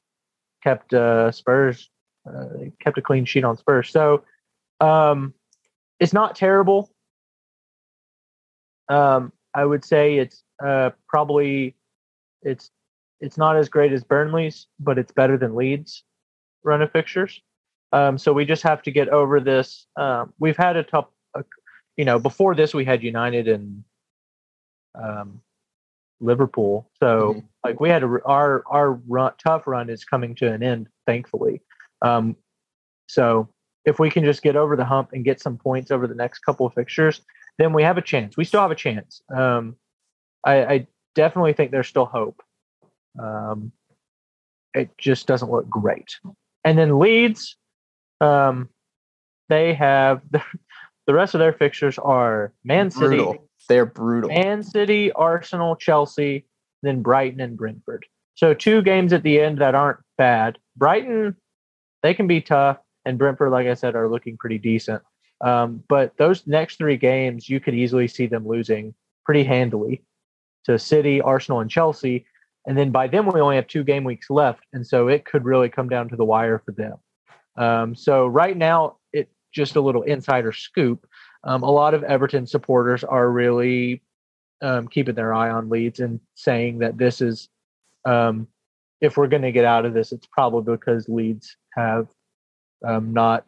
kept uh, Spurs, they kept a clean sheet on Spurs. So, um, it's not terrible. Um, I would say it's uh, probably it's it's not as great as Burnley's, but it's better than Leeds' run of fixtures. Um, so we just have to get over this. Um, we've had a tough, a, you know, before this we had United and um, Liverpool. So Mhm. like we had a, our our run, tough run is coming to an end, thankfully. Um, so if we can just get over the hump and get some points over the next couple of fixtures, then we have a chance. We still have a chance. Um, I, I definitely think there's still hope. Um, it just doesn't look great. And then Leeds, um, they have the, the rest of their fixtures are Man City, Brutal. They're brutal. Man City, Arsenal, Chelsea, then Brighton and Brentford. So two games at the end that aren't bad. Brighton, they can be tough, and Brentford, like I said, are looking pretty decent. Um, but those next three games, you could easily see them losing pretty handily to City, Arsenal, and Chelsea. And then by then, we only have two game weeks left, and so it could really come down to the wire for them. Um, so right now, it just a little insider scoop. Um, a lot of Everton supporters are really um, keeping their eye on Leeds and saying that this is, um, if we're going to get out of this, it's probably because Leeds have um, not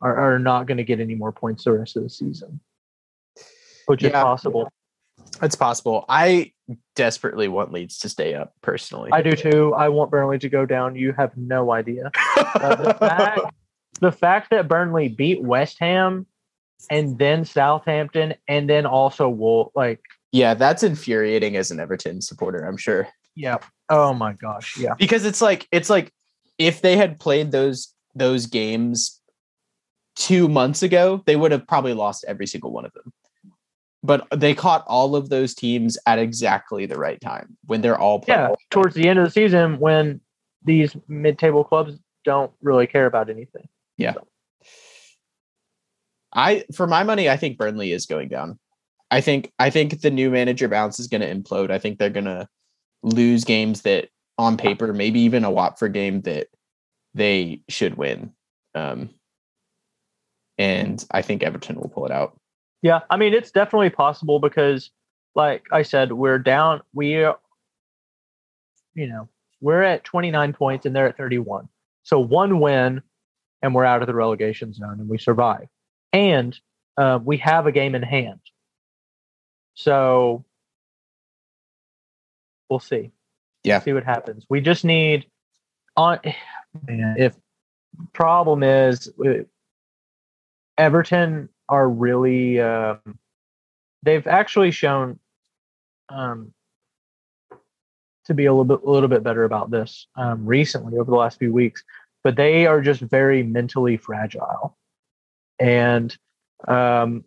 are, are not going to get any more points the rest of the season, which is Yeah. possible. It's possible. I desperately want Leeds to stay up personally. I do too. I want Burnley to go down. You have no idea. Uh, the fact the fact that Burnley beat West Ham and then Southampton and then also Wolf like yeah, that's infuriating as an Everton supporter, I'm sure. yeah. Oh my gosh. Yeah. Because it's like it's like if they had played those those games two months ago, they would have probably lost every single one of them. But they caught all of those teams at exactly the right time when they're all playing. Yeah. Towards the end of the season when these mid table clubs don't really care about anything. Yeah. I for my money, I think Burnley is going down. I think I think the new manager bounce is going to implode. I think they're going to lose games that on paper, maybe even a Watford game that they should win. Um, and I think Everton will pull it out. Yeah, I mean it's definitely possible because, like I said, we're down. We are, you know, we're at 29 points and they're at 31. So one win, and we're out of the relegation zone and we survive. And uh, we have a game in hand. So we'll see. Yeah. see what happens. We just need on. Man, if problem is Everton are really um, they've actually shown um, to be a little bit a little bit better about this um, recently over the last few weeks, but they are just very mentally fragile. And um,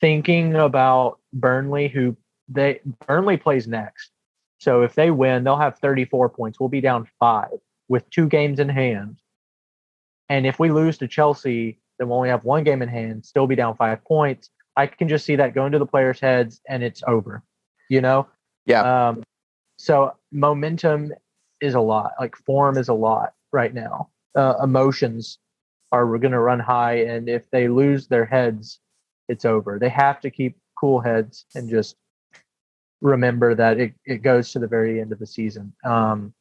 thinking about Burnley, who they Burnley plays next, so if they win, they'll have 34 points. We'll be down five with two games in hand. And if we lose to Chelsea, then we'll only have one game in hand, still be down five points. I can just see that going to the players' heads and it's over, you know? Yeah. Um, so momentum is a lot, like form is a lot right now. Uh, emotions are going to run high. And if they lose their heads, it's over. They have to keep cool heads and just remember that it, it goes to the very end of the season. Um,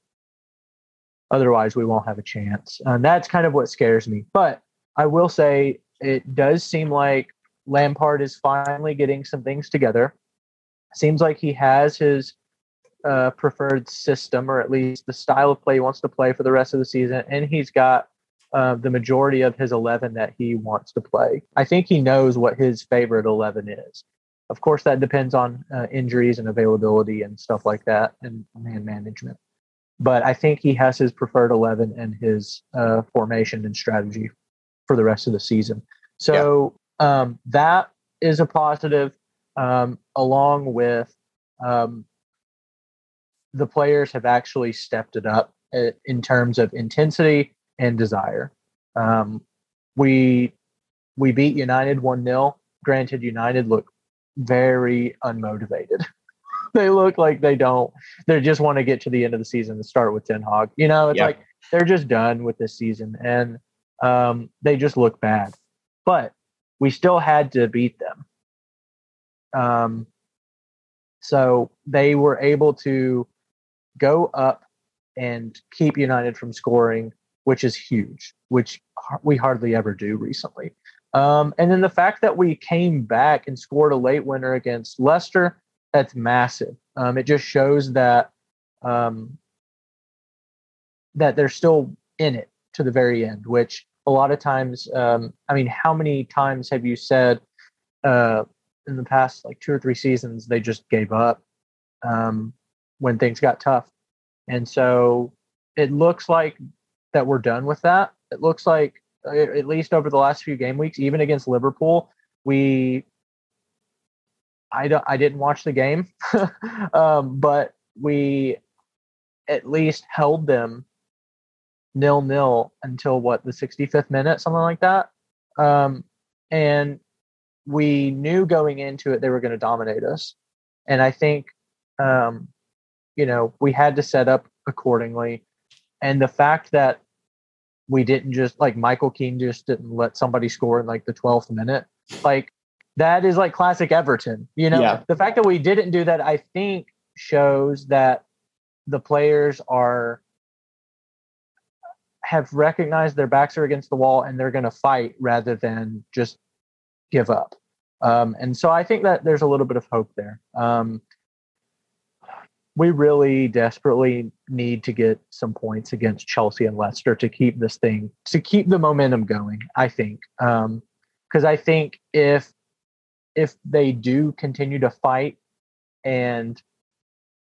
otherwise, we won't have a chance. And that's kind of what scares me. But I will say it does seem like Lampard is finally getting some things together. Seems like he has his uh, preferred system, or at least the style of play he wants to play for the rest of the season, and he's got uh, the majority of his 11 that he wants to play. I think he knows what his favorite 11 is. Of course, that depends on uh, injuries and availability and stuff like that, and man management. But I think he has his preferred 11 and his uh, formation and strategy for the rest of the season. So yeah. um, that is a positive, um, along with um, the players have actually stepped it up uh, in terms of intensity and desire. Um, we we beat United one 0 Granted, United look very unmotivated. they look like they don't. They just want to get to the end of the season and start with Ten Hag. You know, it's like they're just done with this season, and um, they just look bad. But we still had to beat them. Um, so they were able to go up and keep United from scoring, which is huge, which we hardly ever do recently. Um, and then the fact that we came back and scored a late winner against Leicester, that's massive. Um, it just shows that um, that they're still in it to the very end, which a lot of times, um, I mean, how many times have you said uh, in the past like two or three seasons they just gave up um, when things got tough? And so it looks like that we're done with that. It looks like at least over the last few game weeks, even against Liverpool, we I don't I didn't watch the game, um, but we at least held them nil nil until what the 65th minute, something like that. Um, and we knew going into it they were going to dominate us, and I think um, you know we had to set up accordingly. And the fact that we didn't just like Michael Keane just didn't let somebody score in like the 12th minute. Like that is like classic Everton. You know, yeah. the fact that we didn't do that, I think, shows that the players are have recognized their backs are against the wall and they're going to fight rather than just give up. Um, and so I think that there's a little bit of hope there. Um, we really desperately need to get some points against Chelsea and Leicester to keep this thing to keep the momentum going. I think because um, I think if if they do continue to fight and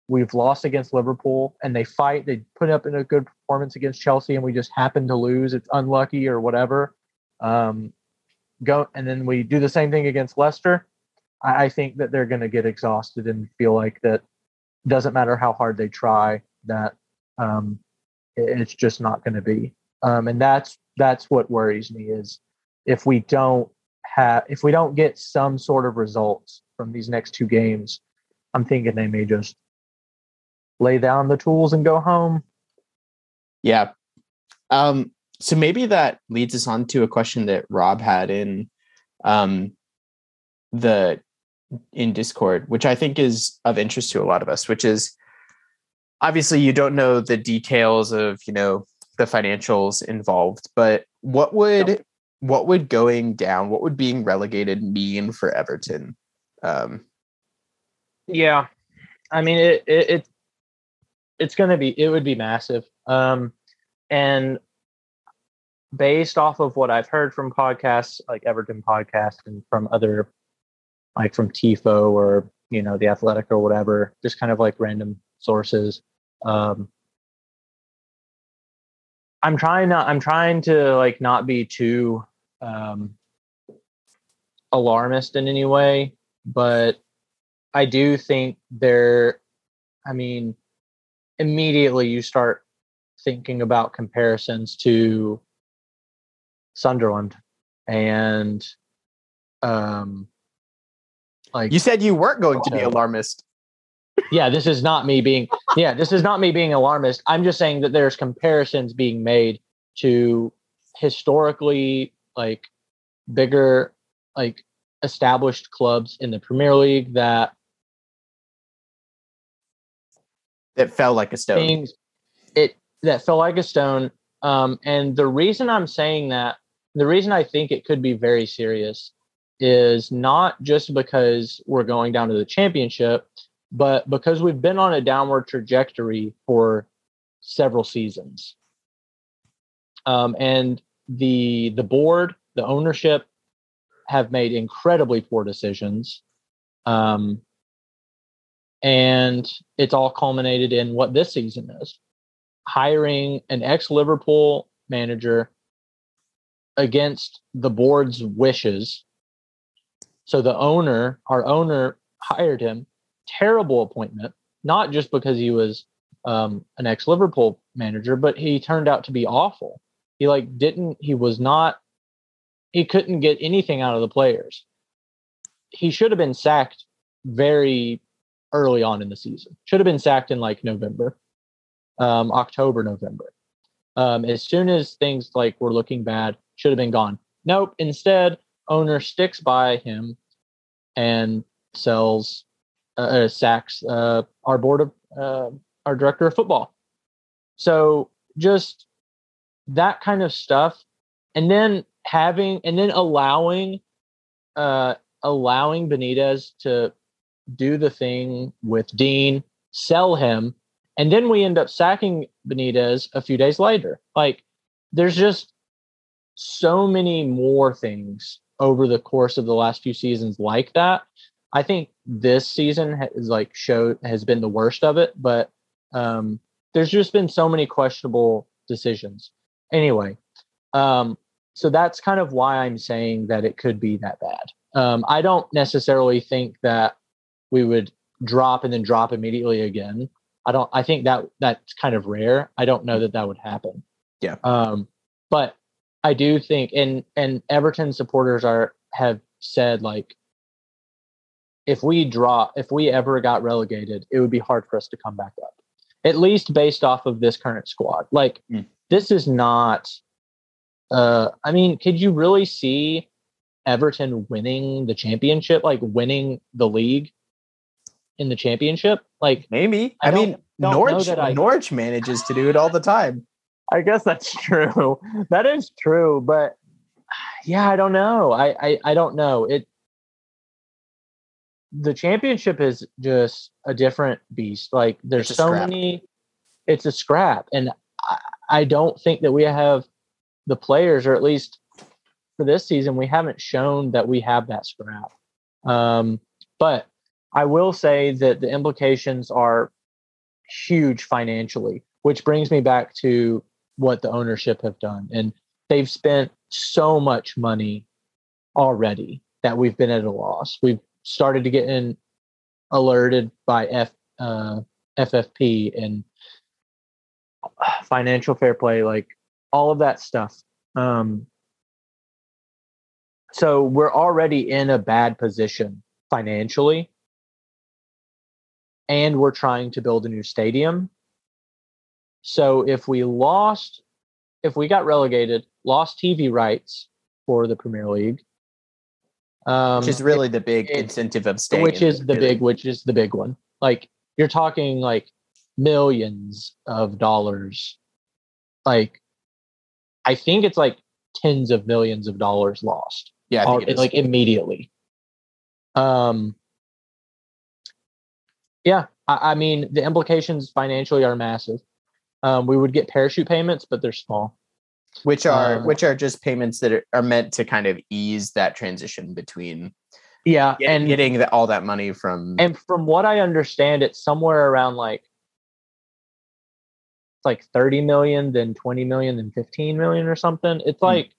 we've lost against Liverpool and they fight, they put up in a good performance against Chelsea and we just happen to lose, it's unlucky or whatever. Um, go and then we do the same thing against Leicester. I, I think that they're going to get exhausted and feel like that doesn't matter how hard they try that um, it's just not going to be um, and that's that's what worries me is if we don't have if we don't get some sort of results from these next two games, I'm thinking they may just lay down the tools and go home. Yeah. Um, so maybe that leads us on to a question that Rob had in um, the in Discord, which I think is of interest to a lot of us, which is obviously you don't know the details of, you know, the financials involved, but what would nope. what would going down, what would being relegated mean for Everton? Um, yeah, I mean it, it, it it's going to be it would be massive. Um, and based off of what I've heard from podcasts like Everton podcast and from other like from Tifo or you know the Athletic or whatever, just kind of like random sources. Um, I'm trying not. I'm trying to like not be too um, alarmist in any way, but I do think there. I mean, immediately you start thinking about comparisons to Sunderland and um like you said you weren't going to be alarmist. Yeah this is not me being yeah this is not me being alarmist. I'm just saying that there's comparisons being made to historically like bigger like established clubs in the premier league that that fell like a stone. Things, it that fell like a stone. Um and the reason i'm saying that the reason i think it could be very serious is not just because we're going down to the championship but because we've been on a downward trajectory for several seasons. Um, and the the board, the ownership, have made incredibly poor decisions, um, and it's all culminated in what this season is: hiring an ex Liverpool manager against the board's wishes. So the owner, our owner, hired him terrible appointment, not just because he was um, an ex Liverpool manager, but he turned out to be awful. He like didn't, he was not, he couldn't get anything out of the players. He should have been sacked very early on in the season. Should have been sacked in like November, um, October, November. Um, as soon as things like were looking bad, should have been gone. Nope. Instead, owner sticks by him and sells uh, uh, sacks uh, our board of uh, our director of football. So just that kind of stuff, and then having and then allowing uh, allowing Benitez to do the thing with Dean, sell him, and then we end up sacking Benitez a few days later. Like there's just so many more things over the course of the last few seasons like that I think this season has like showed has been the worst of it, but um, there's just been so many questionable decisions. Anyway, um, so that's kind of why I'm saying that it could be that bad. Um, I don't necessarily think that we would drop and then drop immediately again. I don't. I think that that's kind of rare. I don't know that that would happen. Yeah. Um, but I do think, and and Everton supporters are have said like if we draw, if we ever got relegated, it would be hard for us to come back up. At least based off of this current squad. Like mm. this is not. Uh, I mean, could you really see Everton winning the championship, like winning the league in the championship? Like maybe. I, I mean, Norwich I, Norwich manages to do it all the time. I guess that's true. That is true, but yeah, I don't know. I I, I don't know. It the championship is just a different beast. Like there's so scrap. many, it's a scrap, and I, I don't think that we have the players, or at least for this season, we haven't shown that we have that scrap. Um, but I will say that the implications are huge financially, which brings me back to what the ownership have done, and they've spent so much money already that we've been at a loss. We've started to get in alerted by F uh, FFP and financial fair play, like all of that stuff. Um, so we're already in a bad position financially and we're trying to build a new stadium so if we lost if we got relegated lost tv rights for the premier league um, which is really the big it- incentive of staying. which is the big which is the big one. Like you're talking like millions of dollars. Like i think it's like tens of millions of dollars lost. Yeah, all- it like immediately. Um yeah I, I mean the implications financially are massive um we would get parachute payments but they're small which are um, which are just payments that are, are meant to kind of ease that transition between yeah get- and getting the, all that money from. and from what I understand, it's somewhere around like it's like 30 million, then 20 million, then 15 million or something. It's Hmm. like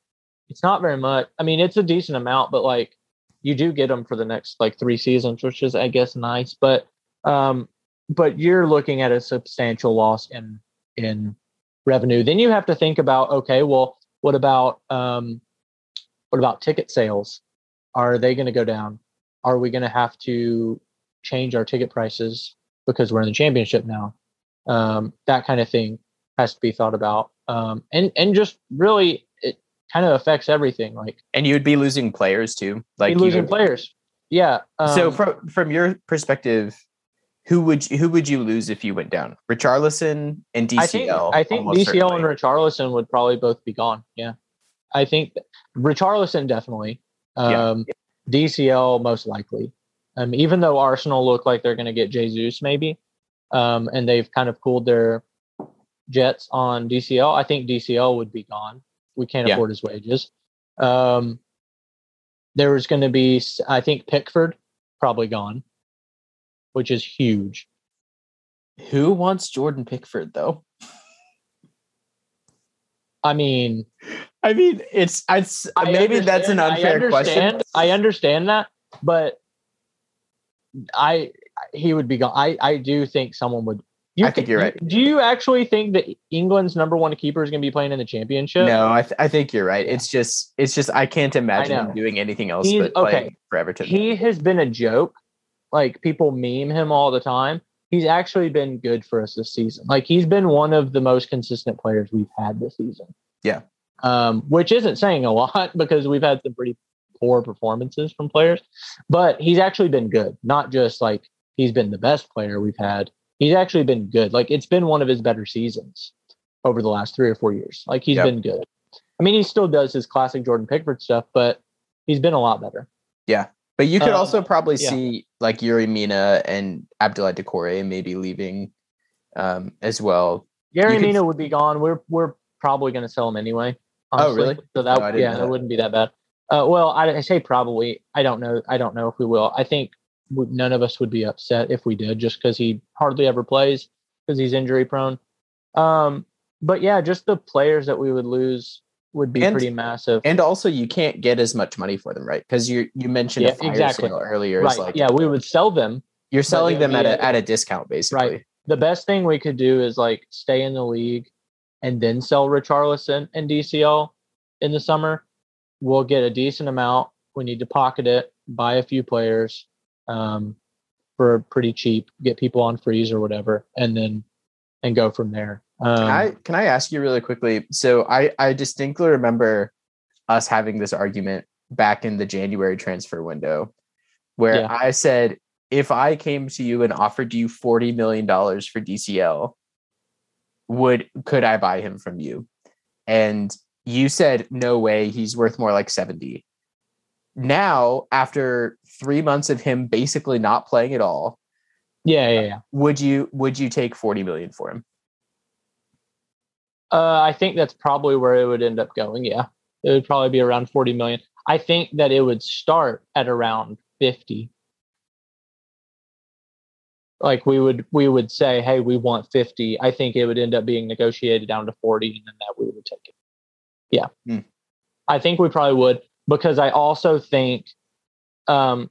it's not very much. I mean, it's a decent amount, but like you do get them for the next like three seasons, which is I guess nice. But um, but you're looking at a substantial loss in in revenue. Then you have to think about okay, well, what about um, what about ticket sales? Are they going to go down? Are we going to have to change our ticket prices because we're in the championship now? Um, that kind of thing has to be thought about, um, and and just really it kind of affects everything. Like and you would be losing players too. Like losing would- players. Yeah. Um, so from from your perspective, who would you, who would you lose if you went down? Richarlison and DCL. I think I think DCL certainly. and Richarlison would probably both be gone. Yeah, I think Richarlison definitely. Yeah. Um, DCL most likely. Um, even though Arsenal look like they're going to get Jesus maybe, um, and they've kind of cooled their jets on DCL. I think DCL would be gone. We can't Yeah. afford his wages. Um, there was going to be, I think Pickford probably gone, which is huge. Who wants Jordan Pickford though? I mean, I mean, it's it's I maybe that's an understand- I unfair question. I understand that, but I he would be gone. I I do think someone would. You I think thi- you're right. Do you actually think that England's number one keeper is going to be playing in the championship? No, I, th- I think you're right. It's just it's just I can't imagine know. him doing anything else He's- but playing okay. for Everton. he has been a joke. Like people meme him all the time. He's actually been good for us this season. Like he's been one of the most consistent players we've had this season. Yeah. Um, which isn't saying a lot because we've had some pretty poor performances from players, but he's actually been good. Not just like he's been the best player we've had. He's actually been good. Like it's been one of his better seasons over the last three or four years. Like he's Yep. been good. I mean, he still does his classic Jordan Pickford stuff, but he's been a lot better. But you could Uh, also probably yeah. see like Yerry Mina and Abdoulaye Doucouré maybe leaving um, as well. Gary You could- Mina would be gone. We're we're probably going to sell him anyway. Oh, really? So that No, yeah, that that. wouldn't be that bad. Uh, well, I, I say probably. I don't know. I don't know if we will. I think we, none of us would be upset if we did, just because he hardly ever plays because he's injury prone. Um, but yeah, just the players that we would lose would be And- pretty massive. And also you can't get as much money for them, right? Because you you mentioned Yeah, a fire exactly. sale earlier. right? Like yeah, we would sell them. you're selling them at a at a discount basically. Right. The best thing we could do is like stay in the league and then sell Richarlison and DCL in the summer. We'll get a decent amount. We need to pocket it, buy a few players um, for pretty cheap, get people on freeze or whatever, and then and go from there. Um, Can I can I ask you really quickly? So I I distinctly remember us having this argument back in the January transfer window where Yeah. I said if I came to you and offered you 40 million dollars for DCL would could I buy him from you? And you said no way, he's worth more like 70. Now, after 3 months of him basically not playing at all, yeah, yeah, yeah. would you would you take 40 million for him? Uh, I think that's probably where it would end up going. Yeah, it would probably be around forty million. I think that it would start at around fifty. Like we would we would say, hey, we want fifty. I think it would end up being negotiated down to forty, and then that we would take it. Yeah, Hmm. I think we probably would because I also think, um,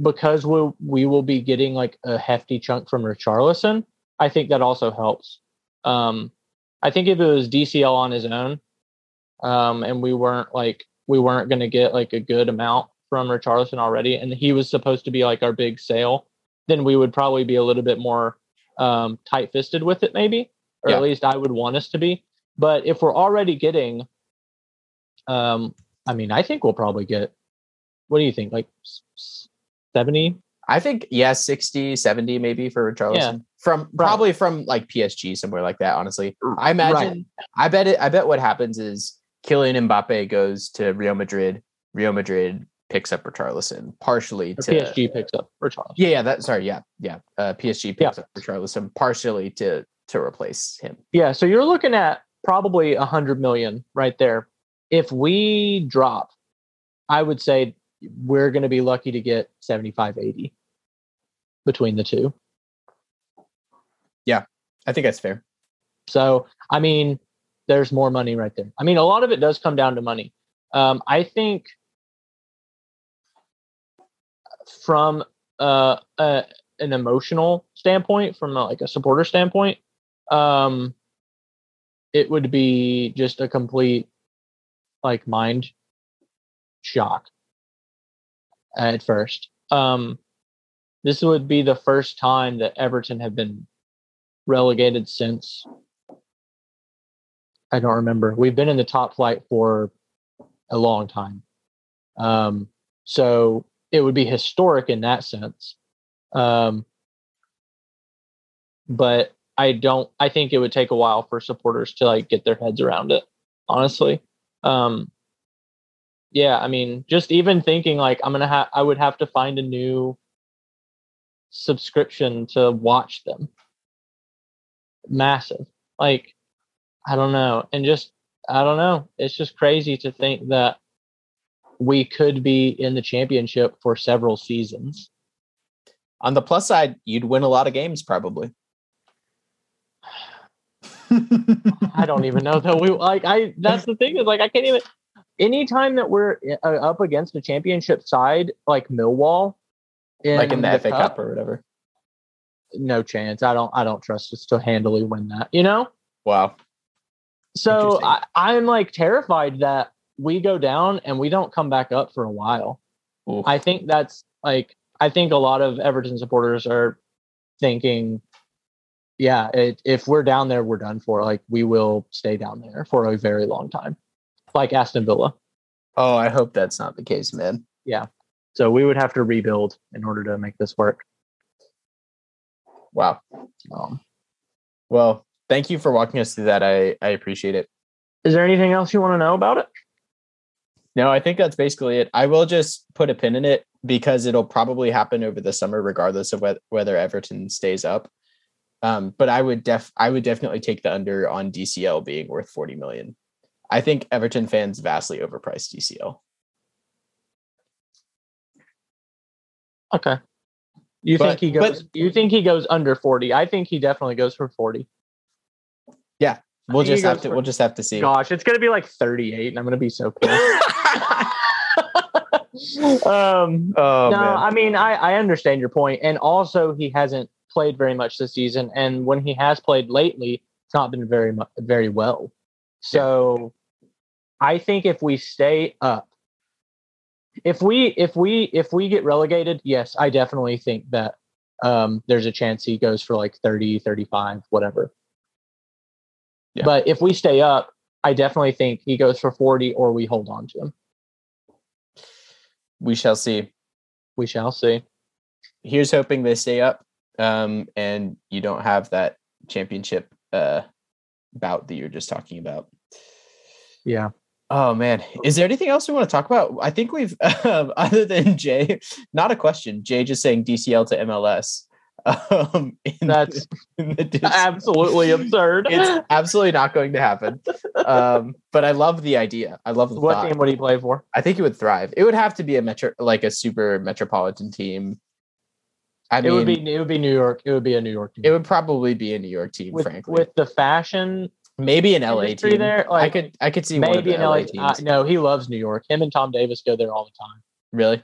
because we we will be getting like a hefty chunk from Richarlison. I think that also helps. Um, I think if it was DCL on his own, um, and we weren't like we weren't going to get like a good amount from Richarlison already, and he was supposed to be like our big sale, then we would probably be a little bit more um, tight fisted with it, maybe, or Yeah. at least I would want us to be. But if we're already getting, um, I mean, I think we'll probably get. What do you think? Like seventy? I think yeah, 60, 70 maybe for Richarlison. From Right. probably from like PSG somewhere like that. Honestly, I imagine. I bet it. I bet what happens is Kylian Mbappe goes to Real Madrid. Real Madrid picks up Richarlison partially Or to PSG picks up Richarlison. Yeah, yeah. That sorry. Yeah, yeah. Uh, PSG Yeah. picks up Richarlison partially to to replace him. Yeah, so you're looking at probably a hundred million right there. If we drop, I would say we're going to be lucky to get 75, 80 between the two. yeah I think that's fair. So, I mean, there's more money right there. I mean, a lot of it does come down to money. Um, I think from uh, uh, an emotional standpoint, from a, like a supporter standpoint, um, it would be just a complete like mind shock at first. Um, this would be the first time that Everton have been relegated since I don't remember. We've been in the top flight for a long time. Um, so it would be historic in that sense. Um, but I don't I think it would take a while for supporters to like get their heads around it, honestly. Um, yeah, I mean, just even thinking like I'm gonna have I would have to find a new subscription to watch them massive. Like, I don't know. And just, I don't know. It's just crazy to think that we could be in the championship for several seasons. On the plus side, you'd win a lot of games probably. I don't even know that we like. I that's the thing is like I can't even. Anytime that we're uh, up against a championship side like Millwall, like in the, FA Cup. or whatever. no chance. I don't. I don't trust us to handily win that. You know. Wow. So I, I'm like terrified that we go down and we don't come back up for a while. Oof. I think that's like I think a lot of Everton supporters are thinking, yeah, it, if we're down there, we're done for. Like we will stay down there for a very long time, like Aston Villa. Oh, I hope that's not the case, man. Yeah. So we would have to rebuild in order to make this work. Wow. Um, Well, thank you for walking us through that. I I appreciate it. is there anything else you want to know about it? No, I think that's basically it. I will just put a pin in it because it'll probably happen over the summer, regardless of whether, whether Everton stays up. Um, but I would def I would definitely take the under on DCL being worth 40 million. I think Everton fans vastly overpriced DCL. Okay. You But- think he goes? you think he goes under forty? I think he definitely goes for forty. Yeah, We'll just have to for- we'll just have to see. Gosh, it's gonna be like thirty-eight, and I'm gonna be so pissed. um, oh no, I mean I I understand your point, and also he hasn't played very much this season, and when he has played lately, it's not been very much very well. So, I think if we stay up, if we if we if we get relegated, yes, I definitely think that um, there's a chance he goes for like 30, 35, whatever. Yeah. But if we stay up, I definitely think he goes for 40 or we hold on to him. we shall see. We shall see. Here's hoping they stay up. Um, and you don't have that championship uh bout that you're just talking about. Yeah. Oh man, is there anything else we want to talk about? I think we've, um, other than Jay, not a question. Jay just saying DCL to MLS. Um, in That's the, in the dis- absolutely absurd. it's absolutely not going to happen. Um, but I love the idea. I love the what thought. team would he play for? I think he would thrive. It would have to be a metro, like a super metropolitan team. I mean, it would be it would be New York. It would be a New York team. it would probably be a New York team, with, frankly. with the fashion maybe an LA team. there, I could, I could see maybe an LA. LA uh, no, he loves New York. Him and Tom Davies go there all the time. Really?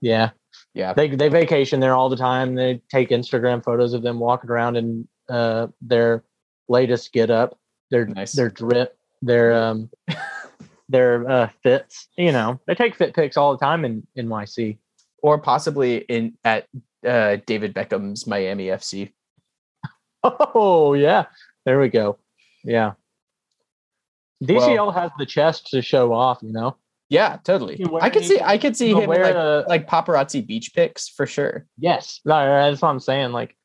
Yeah, Yeah. they they vacation there all the time. They take Instagram photos of them walking around in uh, their latest get up, their Nice. their drip, their um, their uh, fits. You know, they take fit pics all the time in NYC. or possibly in at uh, David Beckham's Miami FC. Oh yeah, there we go. Yeah, DCL has the chest to show off. You know, Yeah, totally. I could see I could see him wear like a- like paparazzi beach pics for sure. yes, right, right, that's what I'm saying. Like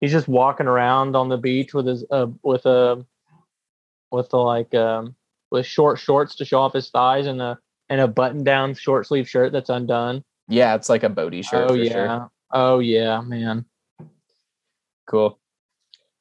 he's just walking around on the beach with his uh, with a with a, like um with short shorts to show off his thighs and a and a button down short sleeve shirt that's undone. Yeah, it's like a Bodie shirt oh for yeah, sure. oh yeah, man. Cool.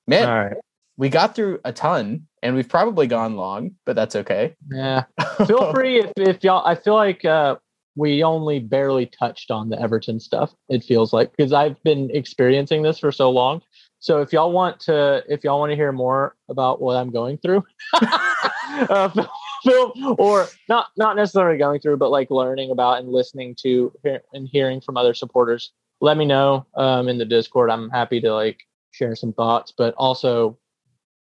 Man, All right, we got through a ton and we've probably gone long, but that's okay. yeah. Feel free if if y'all. I feel like uh we only barely touched on the Everton stuff. It feels like because I've been experiencing this for so long. So if y'all want to, if y'all want to hear more about what I'm going through, uh, feel- or not not necessarily going through, but like learning about and listening to and hearing from other supporters, let me know um, in the Discord. I'm happy to like share some thoughts, but also,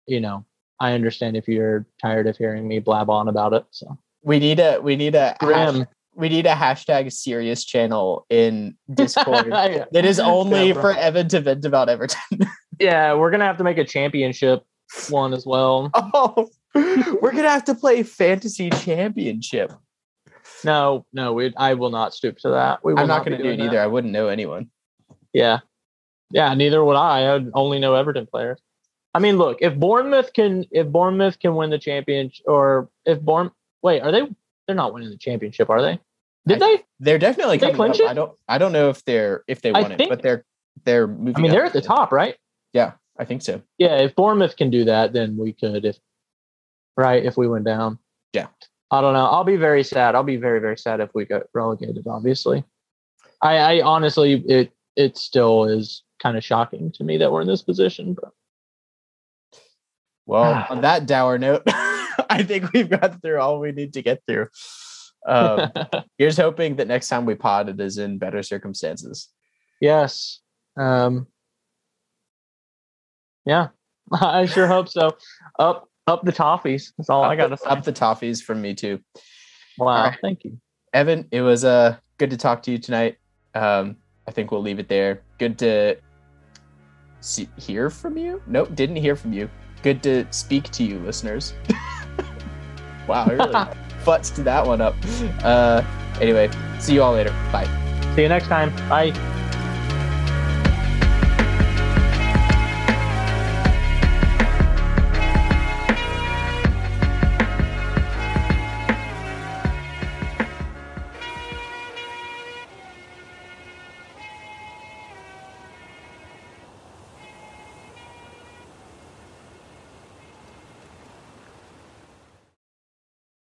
you know, I understand if you're tired of hearing me blab on about it. So we need a we need a hash, we need a hashtag serious channel in Discord Yeah. that is only Yeah, for Evan to vent about Everton. Yeah, we're gonna have to make a championship one as well. oh, we're gonna have to play fantasy championship. No, no, we, I will not stoop to that. I'm not be gonna do it doing either. that. I wouldn't know anyone. Yeah, yeah, neither would I. I would only know Everton players. I mean, look, if Bournemouth can, if Bournemouth can win the championship, or if Bourne, wait, are they? They're not winning the championship, are they? Did I- they? They're definitely Did they coming it? I don't I don't know if they're if they won it, think- but they're they're moving. I mean, they're at the top, right? Yeah, I think so. Yeah, if Bournemouth can do that, then we could. If right, if we went down. Yeah. I don't know. I'll be very sad. I'll be very very sad if we get relegated. Obviously, I, I honestly it it still is kind of shocking to me that we're in this position. But Well, on that dour note, I think we've got through all we need to get through. Um, here's hoping that next time we pod, it is in better circumstances. yes, um, yeah, I sure hope so. Up up the toffees. That's all I got to say. Up the toffees from me too. wow, Alright. thank you. Evan, it was uh good to talk to you tonight. Um, I think we'll leave it there. Good to see, hear from you. Nope, didn't hear from you. Good to speak to you, listeners. wow, I really futzed that one up. Uh, anyway, see you all later. Bye. See you next time. Bye.